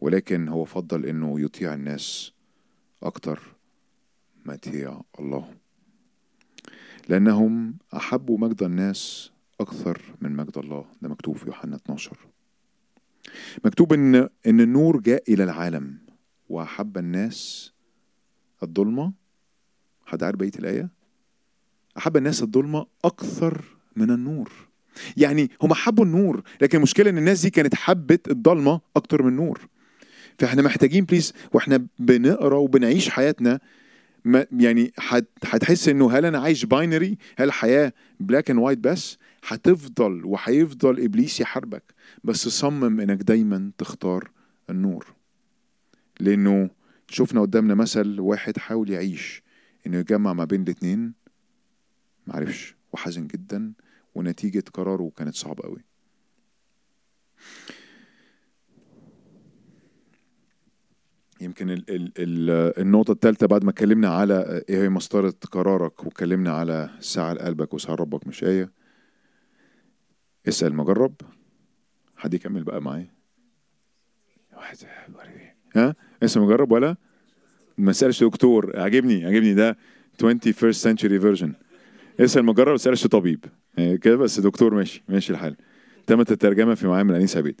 ولكن هو فضل إنه يطيع الناس أكتر ما يطيع الله. لأنهم أحبوا مجد الناس أكثر من مجد الله. ده مكتوب في يوحنا 12 مكتوب إن إن النور جاء إلى العالم وأحب الناس الظلمة. حد عارف بقية الآية؟ أحب الناس الظلمة أكثر من النور. يعني هم حبوا النور لكن المشكلة إن الناس دي كانت حبت الضلمة أكتر من النور. فإحنا محتاجين please وإحنا بنقرأ وبنعيش حياتنا ما يعني هت- هتحس إنه هل أنا عايش binary هل الحياة black and white بس؟ هتفضل وهيفضل إبليس يحاربك. بس صمم إنك دايما تختار النور. لأنه شفنا قدامنا مثل واحد حاول يعيش إنه يجمع ما بين الاتنين. معرفش وحزن جدا ونتيجة قراره كانت صعبة قوي يمكن ال ال ال النقطة الثالثة بعد ما اتكلمنا على إيه هي مسطرة قرارك واتكلمنا على ساعة لقلبك وساعة ربك مش آية اسأل مجرب. حد يكمل بقى معايا؟ واحد ها؟ اسأل مجرب ولا؟ ما تسألش دكتور. عجبني عجبني ده. 21st century version. اسأل مجرب ما تسألش طبيب. يعني كده بس دكتور ماشي ماشي الحال. تمت الترجمة في معامل أنيس عبيد.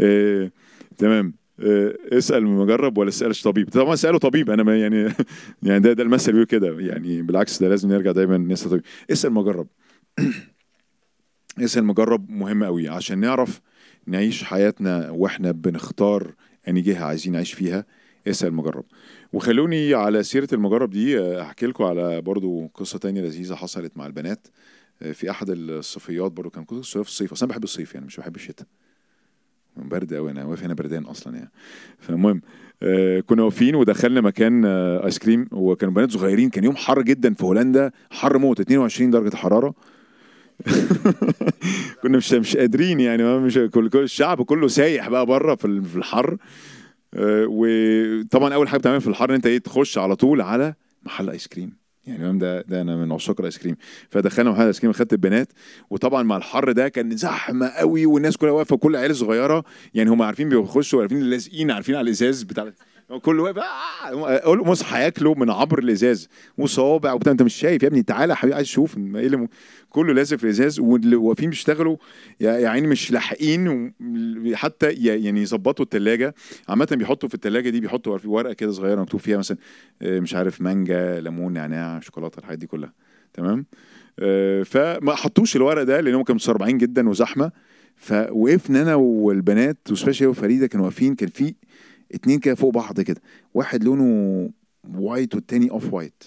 آه تمام. آه اسأل مجرب ولا تسألش طبيب؟ طبعا اساله طبيب أنا ما يعني يعني ده ده المثل بيقول كده. يعني بالعكس ده لازم نرجع دايما نسال طبيب. اسأل مجرب. اسأل مجرب مهم قوي عشان نعرف نعيش حياتنا وإحنا بنختار اني جهه عايزين نعيش فيها. اسأل مجرب وخلوني على سيرة المجرب دي أحكي لكم على برضو قصة تانية لذيذة حصلت مع البنات. في أحد الصيفيات برضو كان كنت في الصيف أصلا بحب الصيف يعني مش بحب الشتاء. برد قوي أنا واقف هنا بردان أصلا يعني. فالمهم آه كنا واقفين ودخلنا مكان آه آيس كريم. وكانوا بنات صغيرين كان يوم حر جدا في هولندا. حر موت 22 درجة حرارة. كنا مش مش قادرين يعني مش كل, كل الشعب كله سايح بقى بره في الحر. آه وطبعا أول حاجة بتعمل في الحر أنت إيه تخش على طول على محل آيس كريم. يعني ده ده أنا من عشاق الآيس كريم. فدخلنا محل آيس كريم خدت البنات. وطبعا مع الحر ده كان زحمة قوي والناس كلها واقفة كل عيال صغيره يعني هم عارفين بيخشوا عارفين لازقين عارفين على الإزاز بتاع كل واقف آه مصحى هياكلوا من عبر الإزاز. وصوابع وبتاع أنت مش شايف يا ابني؟ تعالى حبيبي عايز أشوف إيه اللي كله لازق في الإزاز واللي واقفين بيشتغلوا يا عيني مش لاحقين حتى يعني يظبطوا الثلاجه عامة بيحطوا في الثلاجه دي بيحطوا في ورقة كده صغيرة مكتوب فيها مثلا مش عارف مانجا ليمون نعناع شوكولاتة الحاجات دي كلها. تمام؟ فما حطوش الورق ده لانهم كانوا متسربعين جدا وزحمة. فوقفنا أنا والبنات وسبيشالي وفريده كانوا واقفين كان في اتنين كده فوق بعض كده. واحد لونه white والتاني off white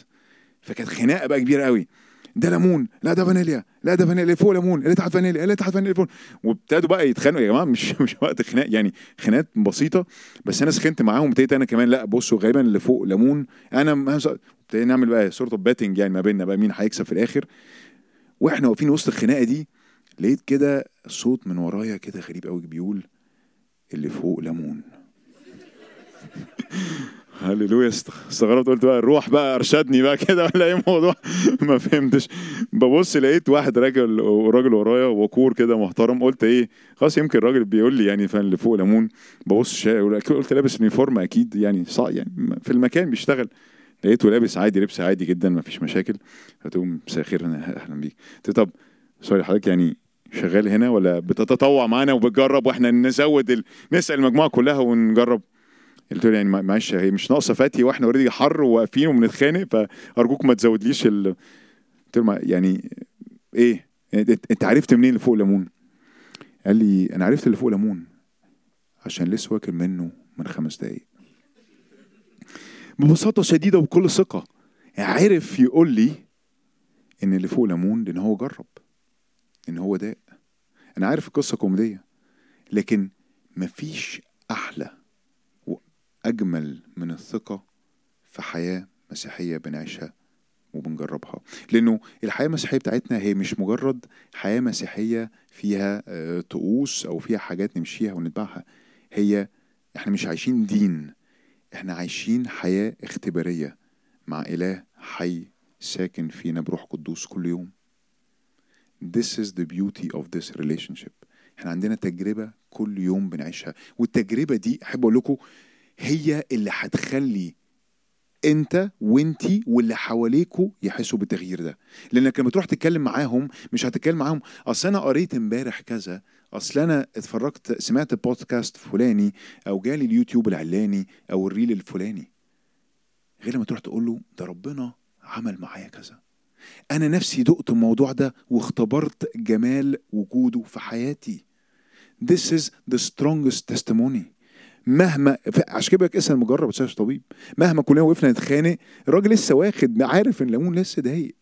فكانت خناقة بقى كبيرة قوي. ده ليمون لا ده فانيليا لا ده فانيليا فوق ليمون اللي تحت فانيليا اللي تحت فانيليا فوق. وابتدوا بقى يتخانقوا. يا جماعة مش مش وقت خناق يعني خناقات بسيطة. بس أنا سخنت معاهم ابتديت أنا كمان لا بصوا غالبا اللي فوق ليمون. أنا ابتدينا نعمل بقى sort of betting يعني ما بيننا بقى مين هيكسب في الآخر. وإحنا واقفين وسط الخناقة دي لقيت كده صوت من ورايا كده غريب قوي بيقول اللي فوق ليمون. هللويا استغربت قلت بقى الروح بقى أرشدني بقى كده ولا إيه الموضوع؟ ما فهمتش. ببص لقيت واحد راجل راجل ورايا وقور كده محترم قلت إيه خلاص يمكن الراجل بيقول لي يعني فان اللي فوق ليمون ببص. قلت لابس uniform أكيد يعني صح يعني في المكان بيشتغل. لقيته لابس عادي لبس عادي جدا ما فيش مشاكل. له مساء الخير أهلا بيك. قلت طب sorry حضرتك يعني شغال هنا ولا بتتطوع معانا وبتجرب وإحنا نزود ال... نسأل المجموعة كلها ونجرب؟ قلت له يعني معلش هي مش ناقصة فتي وإحنا already حر وواقفين وبنتخانق فارجوك ما تزودليش ال قلت له يعني إيه؟ انت عرفت منين اللي فوق ليمون؟ قال لي أنا عرفت اللي فوق ليمون عشان لسه واكل منه من خمس دقايق. ببساطة شديدة وبكل ثقة عرف يقول لي إن اللي فوق ليمون لأن هو جرب ان هو داق. أنا عارف القصة كوميدية لكن مفيش أحلى أجمل من الثقة في حياة مسيحية بنعيشها وبنجربها. لأنه الحياة المسيحية بتاعتنا هي مش مجرد حياة مسيحية فيها طقوس أو فيها حاجات نمشيها ونتبعها. هي إحنا مش عايشين دين إحنا عايشين حياة اختبارية مع إله حي ساكن فينا بروح قدوس كل يوم. This is the beauty of this relationship. إحنا عندنا تجربة كل يوم بنعيشها. والتجربة دي أحب أقول لكم هي اللي هتخلي انت وانتي واللي حواليكوا يحسوا بالتغيير ده. لأنك لما تروح تتكلم معاهم مش هتتكلم معاهم أصل أنا قريت امبارح كذا أصل أنا اتفرجت سمعت بودكاست فلاني أو جالي اليوتيوب العلاني أو الريل الفلاني. غير لما تروح تقول له ده ربنا عمل معايا كذا. أنا نفسي دقت الموضوع ده واختبرت جمال وجوده في حياتي. This is the strongest testimony. مهما عشان كده بقى اسأل مجرب تسالش طبيب. مهما كلنا وقفنا نتخانق الراجل لسه واخد عارف إن الليمون لسه دايق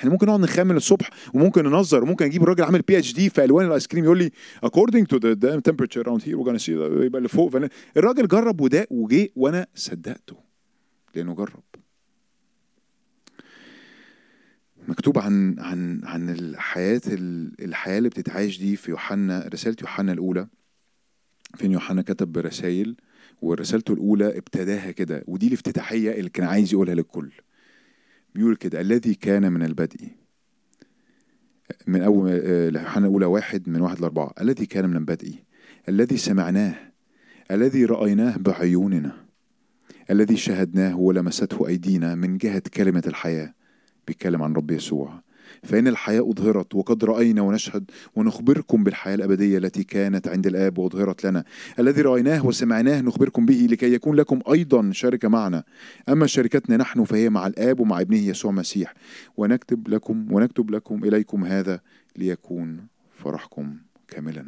إحنا ممكن نقعد نخمن الصبح وممكن ننظر وممكن أجيب الراجل عامل PhD في ألوان الآيس كريم يقول لي to the, the temperature around here we're gonna see يبقى اللي فوق. الراجل جرب وداق وجه وأنا صدقته. لأنه جرب. مكتوب عن عن عن الحياة الحياة اللي بتتعايش دي في يوحنا رسالة يوحنا الأولى. فين يوحنا كتب رسائل ورسالته الأولى ابتداها كده ودي الافتتاحية اللي كان عايز يقولها للكل. بيقول كده الذي كان من البدء. من أول آه، يوحنا الأولى واحد من واحد لأربعة. الذي كان من البدء. الذي سمعناه. الذي رأيناه بعيوننا. الذي شاهدناه ولمسته أيدينا. من جهة كلمة الحياة. بيتكلم عن رب يسوع. فإن الحياة أظهرت وقد رأينا ونشهد ونخبركم بالحياة الأبدية التي كانت عند الآب وأظهرت لنا. الذي رأيناه وسمعناه نخبركم به لكي يكون لكم أيضا شركة معنا. أما شركتنا نحن فهي مع الآب ومع ابنه يسوع المسيح. ونكتب لكم ونكتب لكم إليكم هذا ليكون فرحكم كاملا.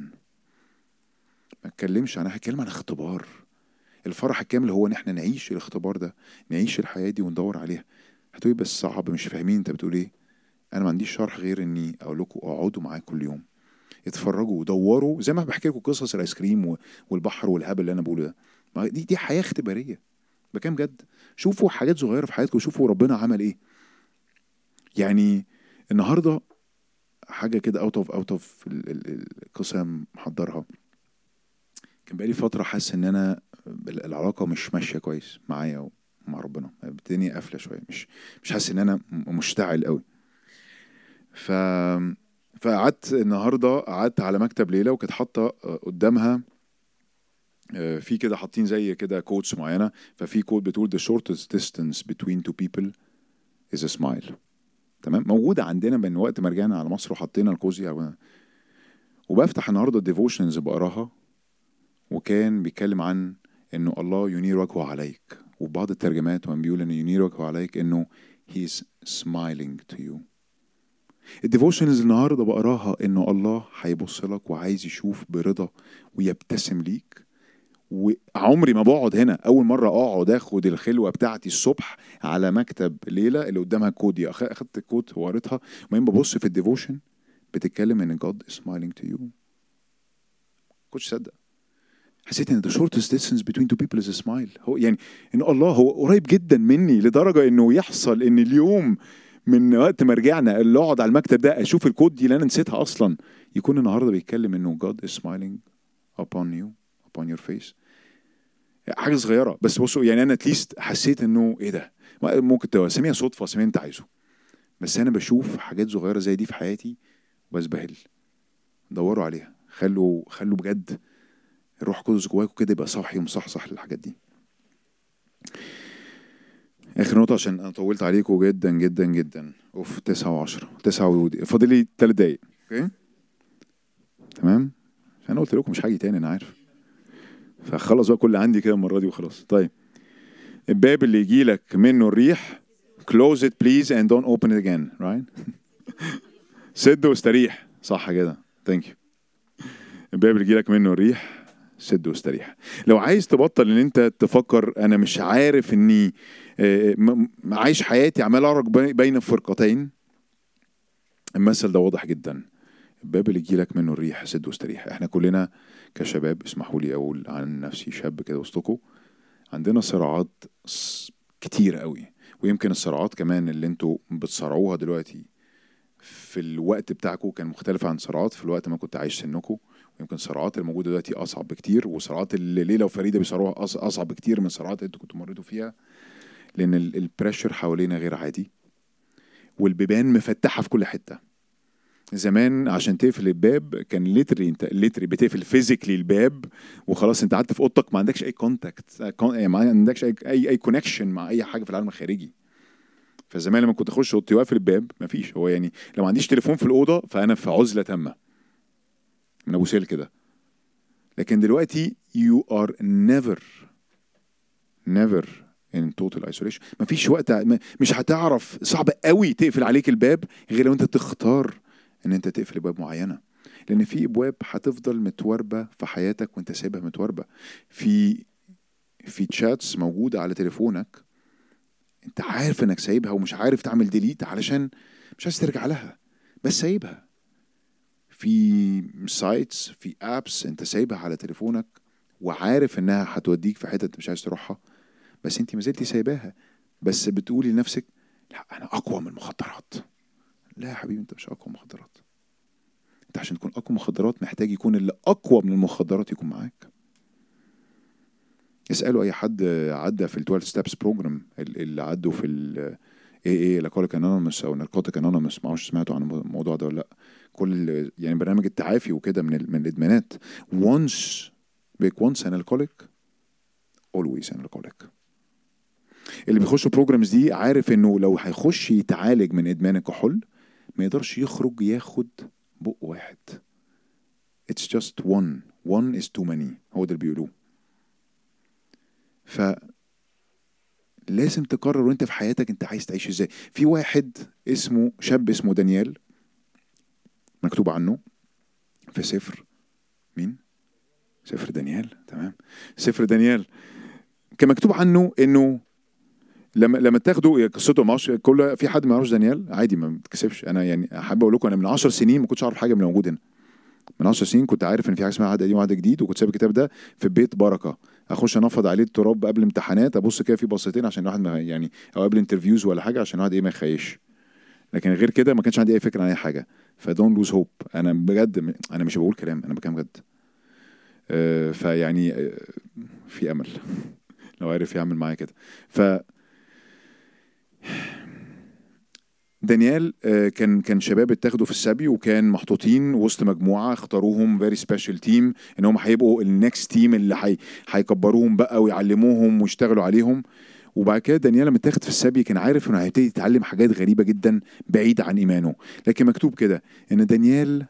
ما اتكلمش عن هتكلم عن اختبار. الفرح الكامل هو إن إحنا نعيش الاختبار ده نعيش الحياة دي وندور عليها. هتقولي بس صعب مش فاهمين أنت بتقول إيه. أنا ما عنديش شرح غير إني أقول لكم اقعدوا معايا كل يوم. اتفرجوا ودوروا زي ما بحكي لكم قصص الايس كريم والبحر والهبل اللي أنا بقوله ده. ما دي دي حياة اختبارية. بكام بجد شوفوا حاجات صغيرة في حياتكم شوفوا ربنا عمل إيه. يعني النهارده حاجة كده out of out of القصة محضرها. كان بقالي فترة حاسس إن أنا العلاقة مش ماشية كويس معايا ومع ربنا. الدنيا قافلة شوية. مش مش حاسس إن أنا مشتعل قوي ف فقعدت النهارده قعدت على مكتب ليلى وكانت حاطة قدامها آه، في كده حاطين زي كده quotes معينة ففي quote بتقول the shortest distance between two people is a smile. تمام؟ موجودة عندنا من وقت ما رجعنا على مصر وحطينا الكوزي وبفتح النهارده ال devotions بقراها وكان بيتكلم عن إنه الله ينير وجهه عليك وبعض الترجمات وان بيقول إنه ينير وجهه عليك إنه he's smiling to you. ال devotions النهارده بقراها إنه الله هيبص لك وعايز يشوف برضا ويبتسم ليك. وعمري ما بقعد هنا. أول مرة أقعد آخد الخلوة بتاعتي الصبح على مكتب ليلى اللي قدامها ال quote دي أخدت ال quote وقريتها. وبعدين ببص في ال devotion بتتكلم إن is smiling to you. كنتش صدق. حسيت إن shortest distance between two people is a smile. هو يعني إن الله هو قريب جدا مني لدرجة إنه يحصل إن اليوم من وقت ما رجعنا اللي اقعد على المكتب ده أشوف الكود دي اللي أنا نسيتها أصلا يكون النهارده بيتكلم انه God is smiling upon you upon your face. حاجة صغيرة بس بصوا يعني أنا اتليست حسيت إنه إيه ده؟ ممكن تسميها صدفه سميها أنت عايزه. بس أنا بشوف حاجات صغيرة زي دي في حياتي وبزبهل دوروا عليها. خلوا خلوا بجد الروح القدس جواكم كده يبقى صاحي ومصحصح للحاجات دي. آخر نقطة عشان أنا طولت عليكم جدا جدا جدا. of 9 و10 9 و فاضل لي 3 دقايق. okay؟ تمام؟ أنا قلت لكم مش هاجي تاني أنا عارف. فخلص بقى كل عندي كده المرة دي وخلاص. طيب. الباب اللي يجي لك منه الريح close it please and don't open it again. Right? سد واستريح. صح كده. thank you الباب اللي يجي لك منه الريح سد واستريح. لو عايز تبطل إن أنت تفكر أنا مش عارف إني عايش حياتي عمال اعرج بي- بين فرقتين المثل ده واضح جدا. الباب اللي يجي لك منه الريح سد واستريح إحنا كلنا كشباب اسمحوا لي أقول عن نفسي شاب كده وسطكم عندنا صراعات كتير قوي. ويمكن الصراعات كمان اللي أنتوا بتصارعوها دلوقتي في الوقت بتاعكم كان مختلف عن صراعات في الوقت ما كنت عايش سنكم. ويمكن الصراعات الموجوده دلوقتي أصعب بكتير وصراعات اللي ليلى وفريده بيصارعوها أص- أصعب بكتير من الصراعات اللي أنتوا كنتوا مريتوا فيها. لأن ال- ال pressure حوالينا غير عادي. والبيبان مفتحة في كل حتة. زمان عشان تقفل الباب كان literally انت literally بتقفل physically الباب وخلاص انت قعدت في أوضتك ما عندكش أي contact ما عندكش اي اي, connection مع أي حاجة في العالم الخارجي. فزمان لما كنت أخش أوضتي وأقفل الباب مفيش. هو يعني لو ما عنديش تليفون في الأوضة فأنا في عزلة تامة. من أبو سيل كده. لكن دلوقتي you are never never in total isolation. مفيش وقت مش هتعرف صعب قوي تقفل عليك الباب غير لو انت تختار ان انت تقفل ابواب معينة. لأن في ابواب هتفضل متوربه في حياتك وانت سايبها متوربه في في chats موجودة على تليفونك انت عارف انك سايبها ومش عارف تعمل delete علشان مش عايز ترجع لها بس سايبها. في sites في apps انت سايبها على تليفونك وعارف انها هتوديك في حتة انت مش عايز تروحها. بس انت ما زلتي سايباها. بس بتقولي لنفسك لا أنا أقوى من المخدرات. لا يا حبيبي أنت مش أقوى من المخدرات. أنت عشان تكون أقوى من المخدرات محتاج يكون اللي أقوى من المخدرات يكون معاك. اسالوا أي حد عدى في ال 12 steps program اللي عدوا في ال AA Alcoholics Anonymous أو Narcotics Anonymous ما أعرفش سمعتوا عن الموضوع ده ولا لأ. كل يعني برنامج التعافي وكده من من الإدمانات. Once بيك once an alcoholic always an alcoholic اللي بيخش programs دي عارف إنه لو هيخش يتعالج من إدمان الكحول ما يقدرش يخرج ياخد بق واحد. It's just one. One is too many. هو ده اللي بيقولوه. ف لازم تقرر وانت في حياتك انت عايز تعيش إزاي. في واحد اسمه شاب اسمه دانيال مكتوب عنه في سفر. مين؟ سفر دانيال. تمام. سفر دانيال. كان مكتوب عنه إنه لما لما تاخدوا قصته ما أعرفش كل في حد ما يعرفش دانيال؟ عادي ما بتكسفش أنا يعني حابب أقول لكم أنا من 10 سنين ما كنتش أعرف حاجة من اللي موجود هنا. من 10 سنين كنت عارف إن في حاجة اسمها عهد قديم وعهد جديد وكنت سايب الكتاب ده في بيت بركة. أخش أنفض عليه التراب قبل امتحانات أبص كده في بصتين عشان الواحد ما يعني أو قبل interviews ولا حاجة عشان الواحد إيه ما يخيش. لكن غير كده ما كانش عندي أي فكرة عن أي حاجة. ف don't lose hope أنا بجد أنا مش بقول كلام أنا بكلم بجد. آه، فيعني آه، في أمل. لو عرف يعمل معايا كده. ف دانيال آه، كان كان شباب اتاخدوا في السبي وكان محطوطين وسط مجموعة اختاروهم very special team إن هم هيبقوا ال next team اللي هي هيكبروهم بقى ويعلموهم ويشتغلوا عليهم. وبعد كده دانيال لما اتاخد في السبي كان عارف إنه هيبتدي يتعلم حاجات غريبة جدا بعيده عن إيمانه. لكن مكتوب كده إن دانيال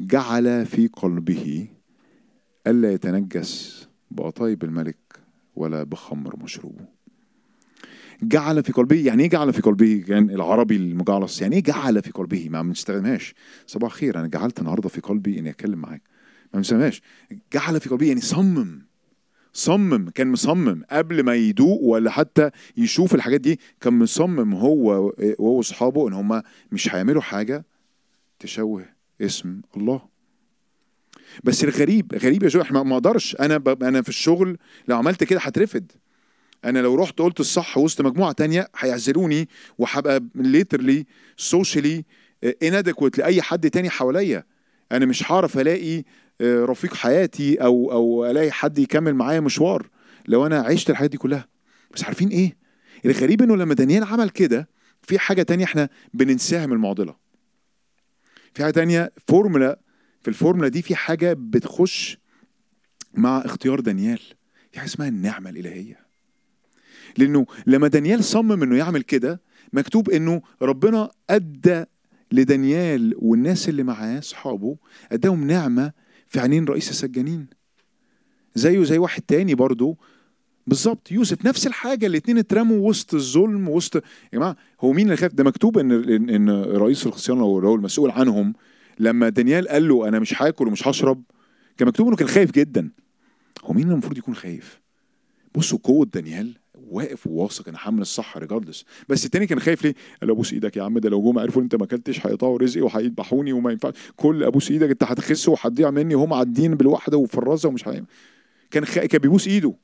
جعل في قلبه ألا يتنجس بقطايب الملك ولا بخمر مشروبه. جعل في قلبه يعني إيه جعل في قلبه؟ كان العربي المجعلص. يعني إيه جعل في قلبه؟ ما بنستخدمهاش صباح الخير أنا جعلت النهارده في قلبي إني أتكلم معاك. ما بنسميهاش جعل في قلبه يعني صمم. صمم كان مصمم. قبل ما يدوق ولا حتى يشوف الحاجات دي كان مصمم هو وهو وأصحابه إن هم مش هيعملوا حاجة تشوه اسم الله. بس الغريب غريب يا جو إحنا ما أقدرش. أنا. أنا في الشغل لو عملت كده هترفد. أنا لو رحت قلت الصح وسط مجموعة تانية هيعزلوني وهبقى literally socially inadequate لأي حد تاني حواليا. أنا مش هعرف ألاقي آه، رفيق حياتي أو أو ألاقي حد يكمل معايا مشوار لو أنا عشت الحياة دي كلها. بس عارفين إيه؟ الغريب إنه لما دانيال عمل كده في حاجة تانية إحنا بننساها من المعضلة. في حاجة تانية فورمولا في الفورمولا دي في حاجة بتخش مع اختيار دانيال. في حاجة اسمها النعمة الإلهية. لأنه لما دانيال صمم إنه يعمل كده مكتوب إنه ربنا أدى لدانيال والناس اللي معاه أصحابه أداهم نعمة في عينين رئيس السجانين. زيه زي واحد تاني برضه. بالظبط. يوسف نفس الحاجة. الاثنين اترموا وسط الظلم وسط يا جماعة هو مين اللي خاف؟ ده مكتوب إن ان, رئيس الخصيان هو المسؤول عنهم. لما دانيال قال له أنا مش هاكل ومش هشرب كان مكتوب إنه كان خايف جدا. هو مين المفروض يكون خايف؟ بصوا قوة دانيال واقف وواثق أنا هعمل الصح ريجاردلس بس التاني كان خايف ليه؟ قال له أبوس إيدك يا عم ده لو جم عرفوا أنت ما أكلتش هيقطعوا رزقي وهيذبحوني وما ينفعش كل أبوس إيدك أنت هتخس وهتضيع مني وهم عادين بالوحدة وفرازة ومش هيعمل كان خ... كان بيبوس إيده.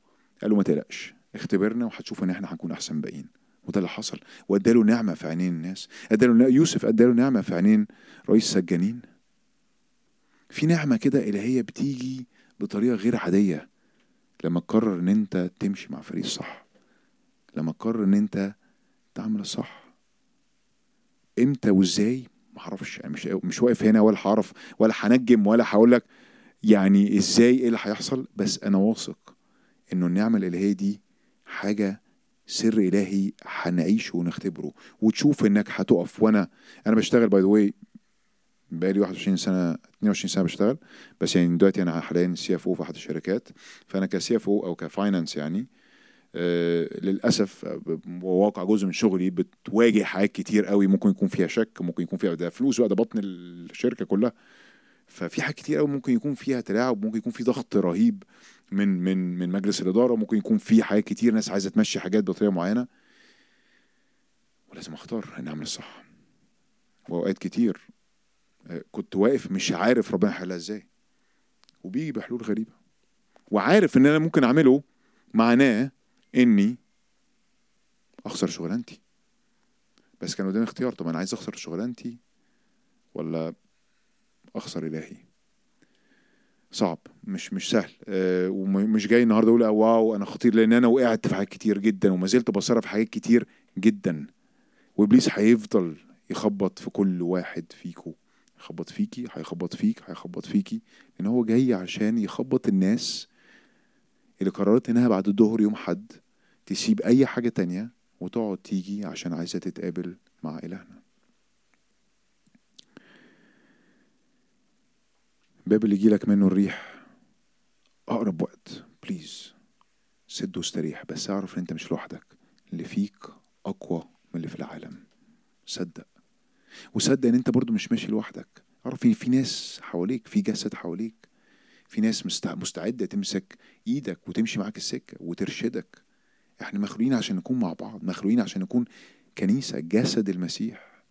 قال له ما تقلقش اختبرنا وهتشوف إن إحنا هنكون أحسن باقيين. وده اللي حصل. وأداله نعمة في عينين الناس. أداله يوسف أداله نعمة في عينين رئيس السجانين في نعمة كده إلهية بتيجي بطريقة غير عادية لما تقرر إن أنت تمشي مع فريق الصح لما تقرر إن أنت تعمل الصح. إمتى وإزاي؟ ما أعرفش. يعني مش مش واقف هنا ولا هعرف ولا هنجم ولا هقول لك يعني إزاي إيه اللي هيحصل. بس أنا واثق إنه النعمة الإلهية دي حاجة سر إلهي هنعيشه ونختبره. وتشوف إنك هتقف. وأنا أنا بشتغل by the way بقالي 21 سنة 22 سنة بشتغل. بس يعني دلوقتي أنا حاليا CFO في أحد الشركات. فأنا ك CFO أو ك finance يعني للأسف آه، واقع جزء من شغلي بتواجه حاجات كتير قوي ممكن يكون فيها شك ممكن يكون فيها ده فلوس بقى ده بطن الشركة كلها. ففي حاجات كتير قوي ممكن يكون فيها تلاعب ممكن يكون في ضغط رهيب من من من مجلس الإدارة ممكن يكون في حاجات كتير ناس عايزة تمشي حاجات بطريقة معينة. ولازم أختار ان أعمل الصح. وأوقات كتير آه، كنت واقف مش عارف ربنا يحلها إزاي. وبيجي بحلول غريبة. وعارف إن أنا ممكن أعمله معناه إني أخسر شغلانتي. بس كان قدامي اختيار طب أنا عايز أخسر شغلانتي ولا أخسر إلهي؟ صعب مش مش سهل. آه، ومش جاي النهارده أقول واو أنا خطير لأن أنا وقعت في حاجات كتير جدا وما زلت بصرف في حاجات كتير جدا. وإبليس هيفضل يخبط في كل واحد فيكو. يخبط فيكي هيخبط فيك هيخبط فيكي لأن هو جاي عشان يخبط الناس اللي قررت إنها بعد الظهر يوم حد. تسيب أي حاجة تانية وتقعد تيجي عشان عايزة تتقابل مع إلهنا. باب اللي يجيلك منه الريح. أقرب وقت. بليز سد واستريح بس أعرف إن أنت مش لوحدك. اللي فيك أقوى من اللي في العالم. صدق. وصدق إن أنت برضو مش ماشي لوحدك. أعرف في في ناس حواليك في جسد حواليك. في ناس مستعدة تمسك إيدك وتمشي معاك السكة وترشدك. إحنا مخلوقين عشان نكون مع بعض مخلوقين عشان نكون كنيسة جسد المسيح.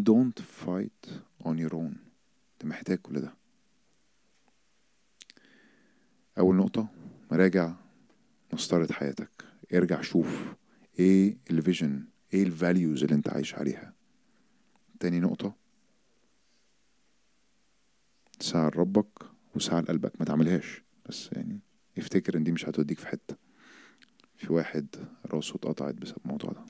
Don't fight on your own. انت محتاج كل ده. أول نقطة مراجع مسطرة حياتك. ارجع شوف إيه ال vision إيه ال values اللي انت عايش عليها. تاني نقطة ساعة لربك وساعة لقلبك. ما تعملهاش. بس يعني افتكر ان دي مش هتوديك في حتة. في واحد راسه اتقطعت بسبب الموضوع ده.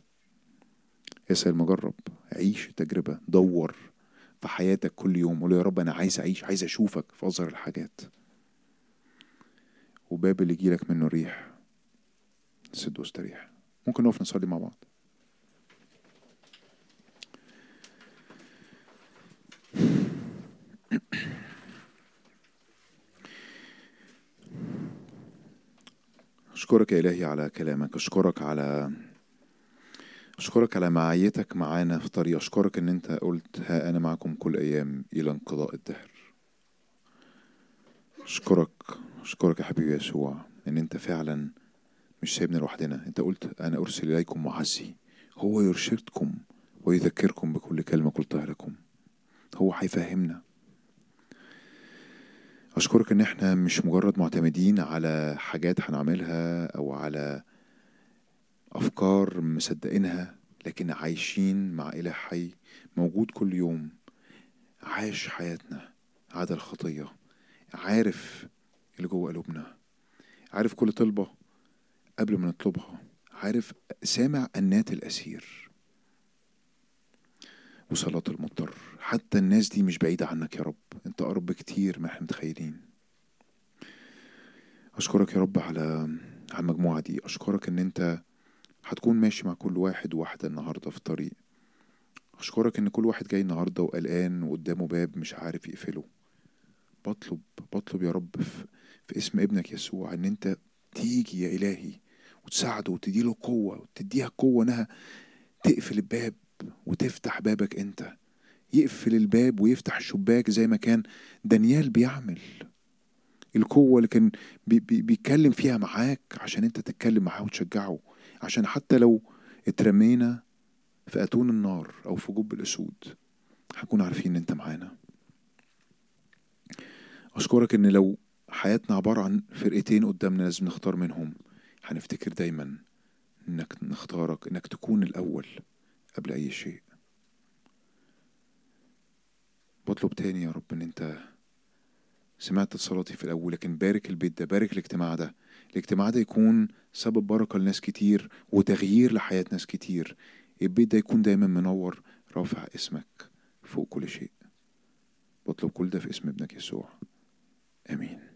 اسأل مجرب عيش التجربة دور في حياتك كل يوم قول يا رب أنا عايز أعيش عايز أشوفك في اصغر الحاجات. وباب اللي يجيلك منه الريح سد واستريح ممكن نقف نصلي مع بعض. أشكرك يا إلهي على كلامك أشكرك على أشكرك على معيتك معانا في طريق. أشكرك إن أنت قلت ها أنا معكم كل أيام إلى انقضاء الدهر. أشكرك أشكرك يا حبيبي يسوع إن أنت فعلا مش سايبنا لوحدنا. أنت قلت أنا أرسل إليكم معزي هو يرشدكم ويذكركم بكل كلمة قلتها لكم هو هيفهمنا. أشكرك إن إحنا مش مجرد معتمدين على حاجات هنعملها أو على أفكار مصدقينها لكن عايشين مع إله حي موجود كل يوم عايش حياتنا عدا الخطية عارف اللي جوه قلوبنا عارف كل طلبة قبل ما نطلبها عارف سامع أنات الأسير. وصلاة المضطر. حتى الناس دي مش بعيدة عنك يا رب. انت أقرب بكتير ما إحنا متخيلين. أشكرك يا رب على على المجموعة دي. أشكرك إن أنت هتكون ماشي مع كل واحد وواحدة النهاردة في الطريق. أشكرك إن كل واحد جاي النهاردة وقلقان وقدامه باب مش عارف يقفله. بطلب بطلب يا رب في, في اسم ابنك يسوع إن أنت تيجي يا إلهي وتساعده وتديله قوة وتديها قوة إنها تقفل الباب وتفتح بابك أنت. يقفل الباب ويفتح الشباك زي ما كان دانيال بيعمل. القوة اللي كان بي بي بيتكلم فيها معاك عشان انت تتكلم معاه وتشجعه. عشان حتى لو اترمينا في أتون النار أو في جب الأسود هنكون عارفين إن أنت معانا. أشكرك إن لو حياتنا عبارة عن فرقتين قدامنا لازم نختار منهم. هنفتكر دايما إنك نختارك إنك تكون الأول. قبل أي شيء. بطلب تاني يا رب إن أنت سمعت صلاتي في الأول لكن بارك البيت ده بارك الاجتماع ده. الاجتماع ده يكون سبب بركة لناس كتير وتغيير لحياة ناس كتير. البيت ده يكون دايما منور. رافع اسمك فوق كل شيء. بطلب كل ده في اسم ابنك يسوع. آمين.